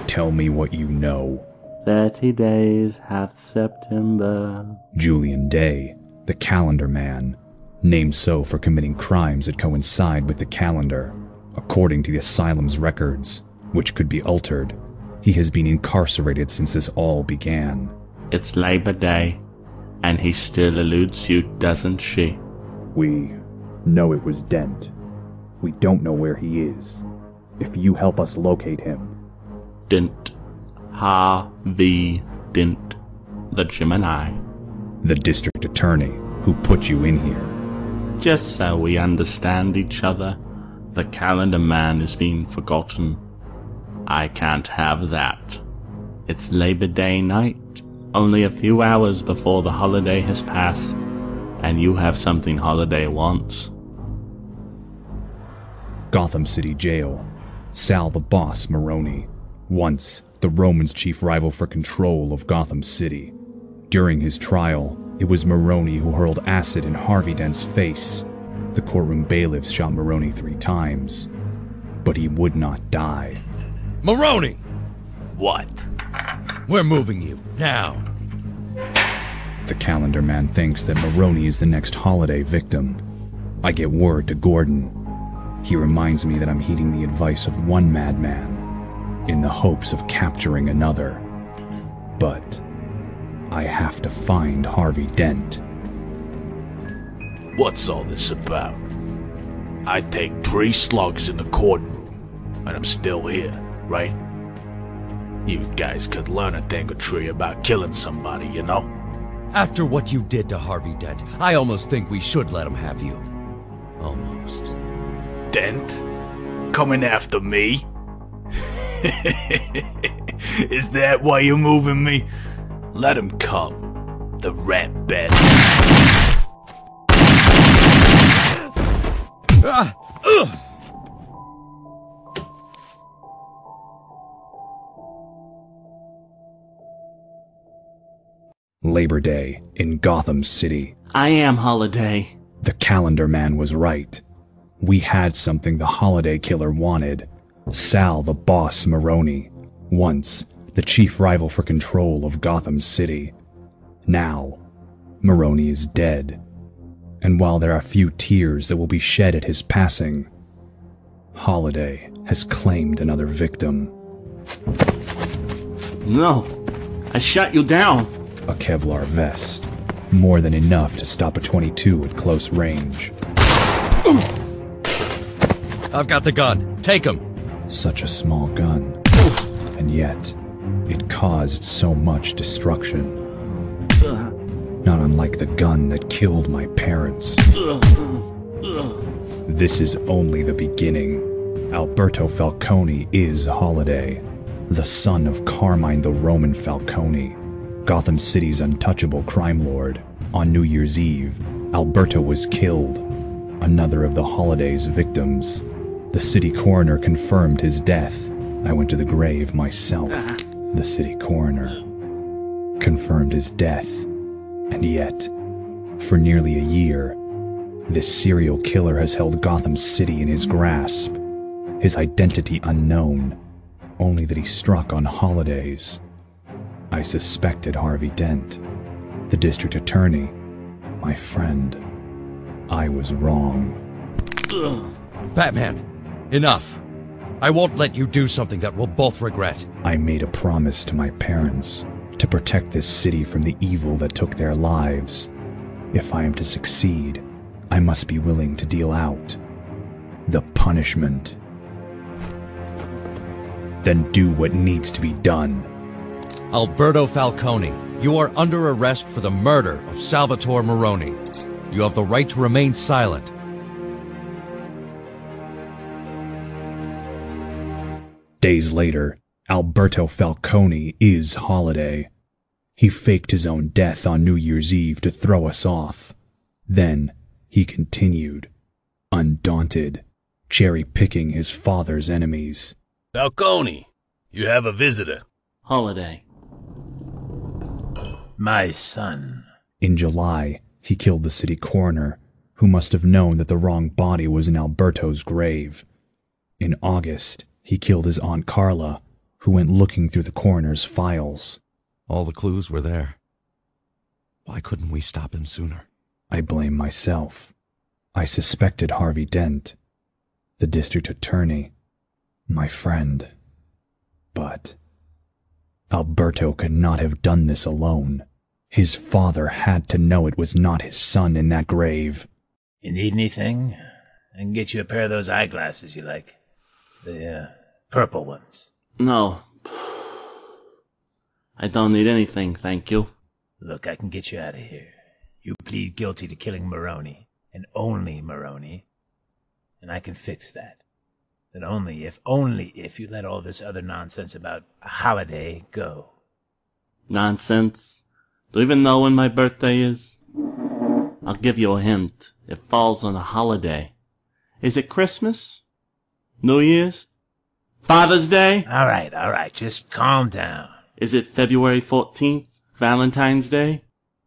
Tell me what you know. Thirty days hath September. Julian Day, the calendar man, named so for committing crimes that coincide with the calendar. According to the asylum's records, which could be altered, he has been incarcerated since this all began. It's Labor Day, and he still eludes you, doesn't she? We know it was Dent. We don't know where he is. If you help us locate him, Dint. Harvey Dent. The Gemini. the district attorney who put you in here. Just so we understand each other, the calendar man is being forgotten. I can't have that. It's Labor Day night, only a few hours before the holiday has passed, and you have something Holiday wants. Gotham City Jail. Sal the Boss Maroni. Once the Romans' chief rival for control of Gotham City. During his trial, it was Maroni who hurled acid in Harvey Dent's face. The courtroom bailiffs shot Maroni three times, but he would not die. Maroni! What? We're moving you, now. The calendar man thinks that Maroni is the next holiday victim. I get word to Gordon. He reminds me that I'm heeding the advice of one madman in the hopes of capturing another. But I have to find Harvey Dent. What's all this about? I take three slugs in the courtroom, and I'm still here, right? You guys could learn a thing or three about killing somebody, you know? After what you did to Harvey Dent, I almost think we should let him have you. Almost. Dent? Coming after me? Is that why you're moving me? Let him come. The rat bet. Ah! Ugh! Labor Day in Gotham City. I am Holiday. The calendar man was right. We had something the holiday killer wanted. Sal the Boss Maroni. Once, the chief rival for control of Gotham City. Now, Maroni is dead. And while there are few tears that will be shed at his passing, Holiday has claimed another victim. No, I shut you down. A Kevlar vest. More than enough to stop a 22 at close range. I've got the gun. Take him. Such a small gun. And yet, it caused so much destruction. Not unlike the gun that killed my parents. This is only the beginning. Alberto Falcone is Holiday, the son of Carmine the Roman Falcone, Gotham City's untouchable crime lord. On New Year's Eve, Alberto was killed, another of the holiday's victims. The city coroner confirmed his death. I went to the grave myself. The city coroner confirmed his death. And yet, for nearly a year, this serial killer has held Gotham City in his grasp. His identity unknown, only that he struck on holidays. I suspected Harvey Dent, the district attorney, my friend. I was wrong. Batman, enough. I won't let you do something that we'll both regret. I made a promise to my parents to protect this city from the evil that took their lives. If I am to succeed, I must be willing to deal out the punishment. Then do what needs to be done. Alberto Falcone, you are under arrest for the murder of Salvatore Maroni. You have the right to remain silent. Days later, Alberto Falcone is Holiday. He faked his own death on New Year's Eve to throw us off. Then he continued, undaunted, cherry picking his father's enemies. Falcone, you have a visitor. Holiday. My son. In July, he killed the city coroner, who must have known that the wrong body was in Alberto's grave. In August, he killed his Aunt Carla, who went looking through the coroner's files. All the clues were there. Why couldn't we stop him sooner? I blame myself. I suspected Harvey Dent, the district attorney, my friend. But Alberto could not have done this alone. His father had to know it was not his son in that grave. You need anything? I can get you a pair of those eyeglasses you like. The, uh, purple ones. No. I don't need anything, thank you. Look, I can get you out of here. You plead guilty to killing Maroni, and only Maroni, and I can fix that. But only if, only if you let all this other nonsense about a holiday go. Nonsense. Do you even know when my birthday is? I'll give you a hint. It falls on a holiday. Is it Christmas? New Year's? Father's Day? All right, all right, just calm down. Is it February 14th? Valentine's Day?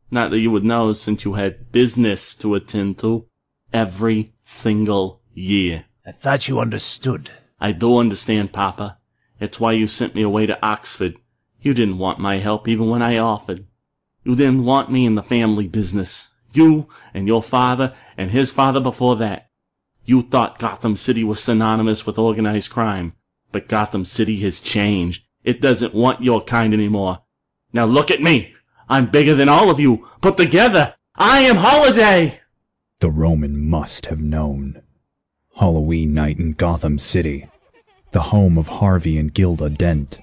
Not that you would know since you had business to attend to every single year. I thought you understood. I do understand, Papa. It's why you sent me away to Oxford. You didn't want my help even when I offered. You didn't want me in the family business. You and your father and his father before that. You thought Gotham City was synonymous with organized crime. But Gotham City has changed. It doesn't want your kind anymore. Now look at me. I'm bigger than all of you put together. I am Holiday. The Roman must have known. Halloween night in Gotham City, the home of Harvey and Gilda Dent.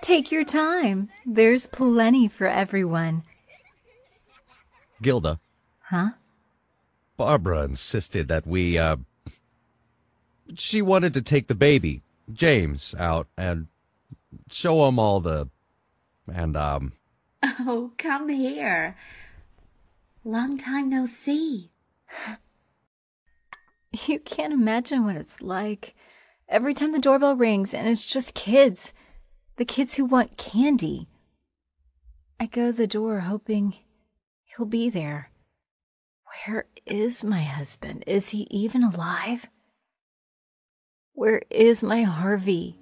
Take your time. There's plenty for everyone. Gilda, Huh? Barbara insisted that we, uh. She wanted to take the baby, James, out and show him all the. And, um. Oh, come here. Long time no see. You can't imagine what it's like. Every time the doorbell rings and it's just kids. The kids who want candy. I go to the door hoping he'll be there. Where is my husband? Is he even alive? Where is my Harvey?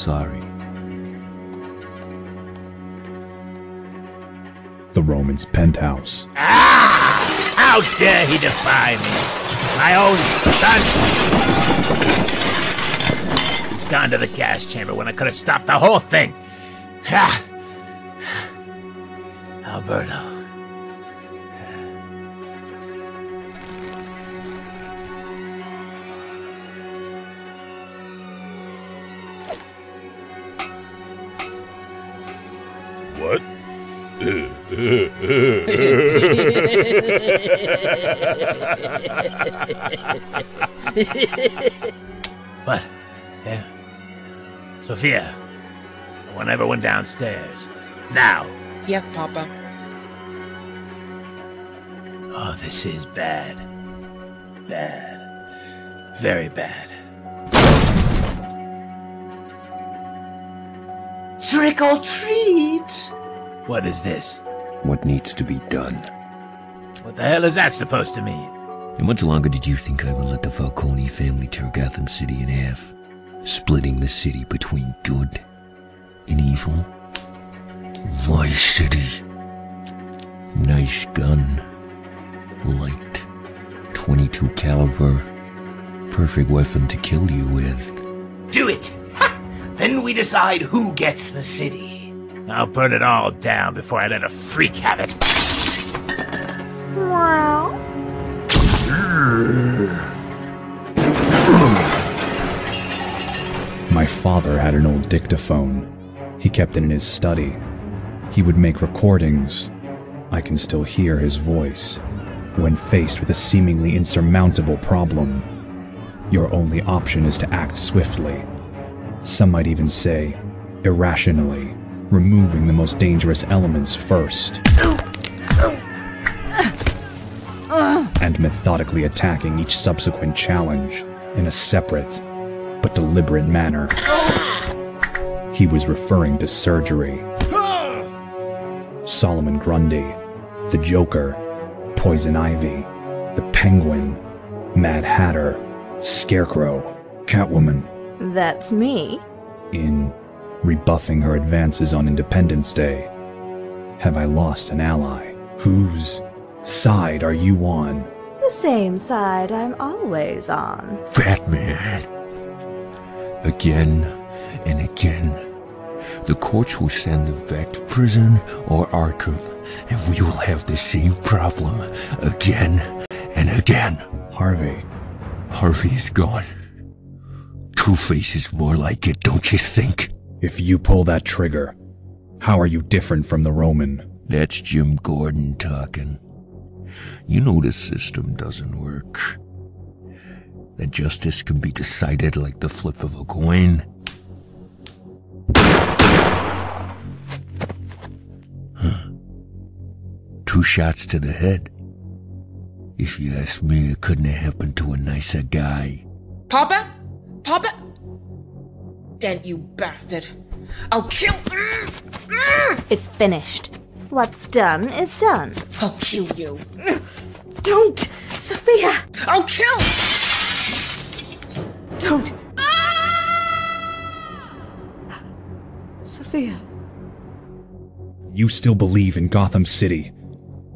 Sorry. The Roman's penthouse. Ah! How dare he defy me? My own son! He's gone to the gas chamber when I could have stopped the whole thing. Ha! Alberto. What? what? Yeah? Sophia, I want everyone downstairs. Now. Yes, Papa. Oh, this is bad. Bad. Very bad. Trick or treat! What is this? What needs to be done? What the hell is that supposed to mean? How much longer did you think I would let the Falcone family tear Gotham City in half? Splitting the city between good and evil? Vice City. Nice gun. Light. 22 caliber. Perfect weapon to kill you with. Do it! Ha! Then we decide who gets the city. I'll burn it all down before I let a freak have it. Wow. My father had an old dictaphone. He kept it in his study. He would make recordings. I can still hear his voice. When faced with a seemingly insurmountable problem, your only option is to act swiftly. Some might even say, irrationally, removing the most dangerous elements first. and methodically attacking each subsequent challenge in a separate but deliberate manner. He was referring to surgery. Solomon Grundy, the Joker, Poison Ivy, the Penguin, Mad Hatter, Scarecrow, Catwoman, That's me. in rebuffing her advances on Independence Day. Have I lost an ally? Whose side are you on? The same side I'm always on. Batman. Again and again. The courts will send them back to prison or Arkham, and we will have the same problem again and again. Harvey. Harvey is gone. Two Face is more like it, don't you think? If you pull that trigger, how are you different from the Roman? That's Jim Gordon talking. You know the system doesn't work. That justice can be decided like the flip of a coin. Huh. Two shots to the head. If you ask me, it couldn't have happened to a nicer guy. Papa? Papa? Dent, you bastard. I'll kill. It's finished. What's done is done. I'll kill you. Don't! Sophia! I'll kill! Don't! Ah! Sophia. You still believe in Gotham City.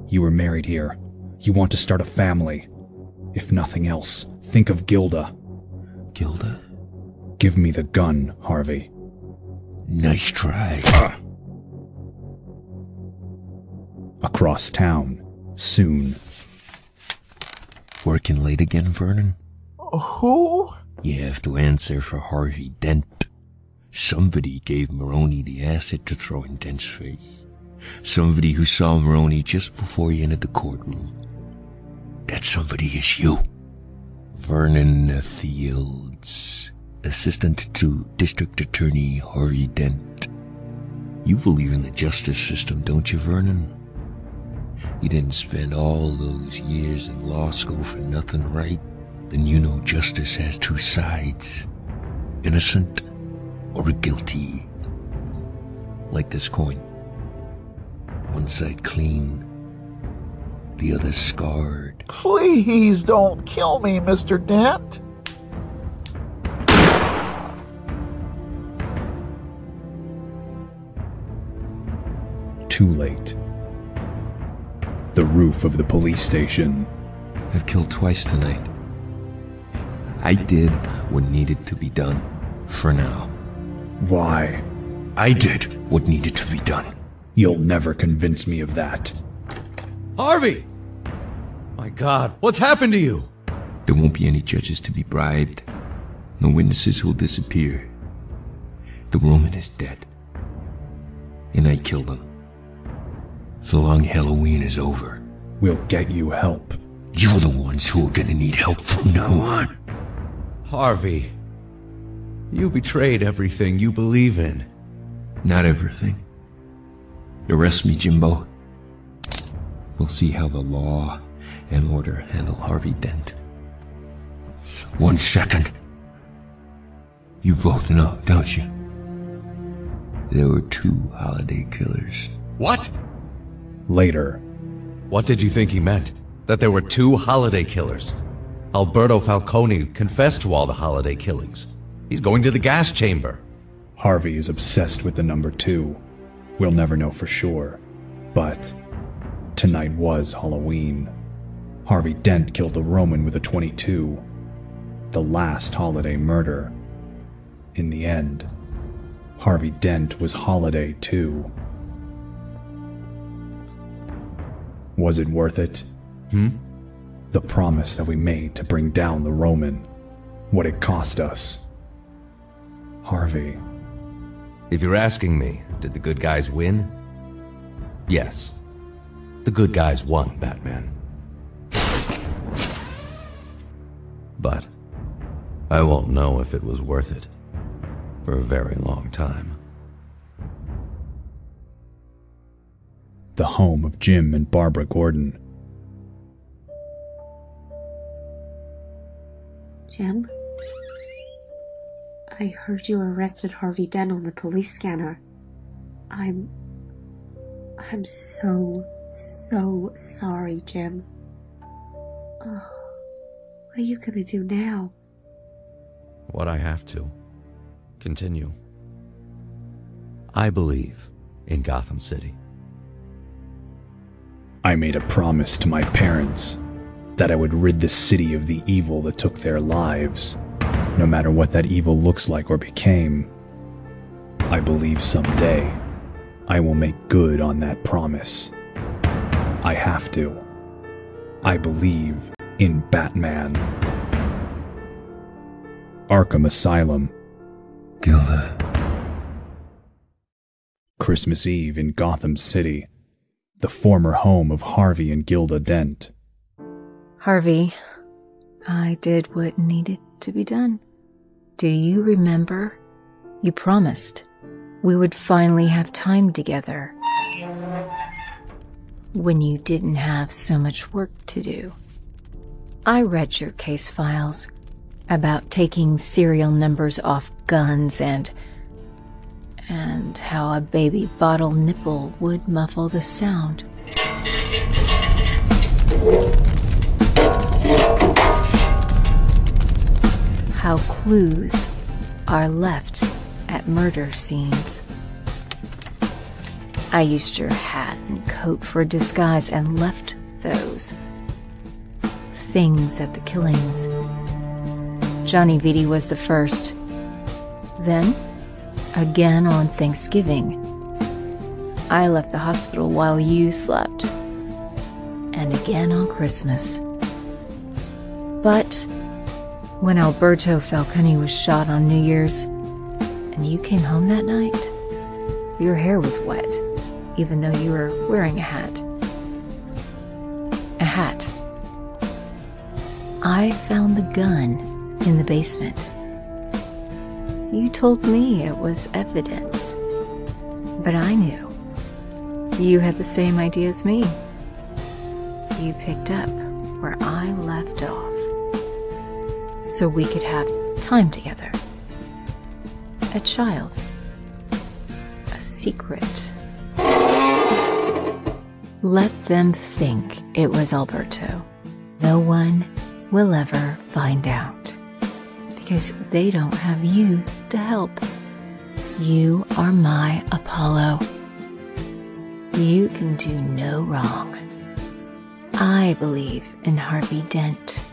You were married here. You want to start a family. If nothing else, think of Gilda. Gilda? Give me the gun, Harvey. Nice try. Ah. Across town. Soon. Working late again, Vernon? Uh, who? You have to answer for Harvey Dent. Somebody gave Maroni the acid to throw in Dent's face. Somebody who saw Maroni just before he entered the courtroom. That somebody is you. Vernon Fields, assistant to District Attorney Harvey Dent. You believe in the justice system, don't you, Vernon? You didn't spend all those years in law school for nothing, right? Then you know justice has two sides innocent or guilty. Like this coin. One side clean, the other scarred. Please don't kill me, Mr. Dent. Too late. The roof of the police station. I've killed twice tonight. I did what needed to be done. For now. Why? I did what needed to be done. You'll never convince me of that. Harvey! My god, what's happened to you? There won't be any judges to be bribed. No witnesses who'll disappear. The Roman is dead. And I killed him. The long Halloween is over. We'll get you help. You're the ones who are gonna need help from now on. Harvey, you betrayed everything you believe in. Not everything. Arrest me, Jimbo. We'll see how the law and order handle Harvey Dent. One second. You both know, don't you? There were two holiday killers. What? Later. What did you think he meant? That there were two holiday killers? Alberto Falcone confessed to all the holiday killings. He's going to the gas chamber. Harvey is obsessed with the number two. We'll never know for sure. But tonight was Halloween. Harvey Dent killed the Roman with a 22. The last holiday murder. In the end, Harvey Dent was Holiday too. Was it worth it? Hmm? The promise that we made to bring down the Roman. What it cost us. Harvey. If you're asking me, did the good guys win? Yes. The good guys won, Batman. But I won't know if it was worth it for a very long time. The home of Jim and Barbara Gordon. Jim? I heard you arrested Harvey Dent on the police scanner. I'm. I'm so, so sorry, Jim. Oh, what are you gonna do now? What I have to. Continue. I believe in Gotham City. I made a promise to my parents that I would rid the city of the evil that took their lives, no matter what that evil looks like or became. I believe someday I will make good on that promise. I have to. I believe in Batman. Arkham Asylum. Gilda. Christmas Eve in Gotham City, the former home of Harvey and Gilda Dent. Harvey, I did what needed to be done. Do you remember? You promised we would finally have time together. When you didn't have so much work to do. I read your case files about taking serial numbers off guns and. And how a baby bottle nipple would muffle the sound. How clues are left at murder scenes. I used your hat and coat for disguise and left those things at the killings. Johnny Vitti was the first. Then, again on Thanksgiving. I left the hospital while you slept. And again on Christmas. But when Alberto Falcone was shot on New Year's, and you came home that night, your hair was wet, even though you were wearing a hat. A hat. I found the gun in the basement. You told me it was evidence, but I knew. You had the same idea as me. You picked up where I left off so we could have time together. A child. A secret. Let them think it was Alberto. No one will ever find out. Because they don't have you to help. You are my Apollo. You can do no wrong. I believe in Harvey Dent.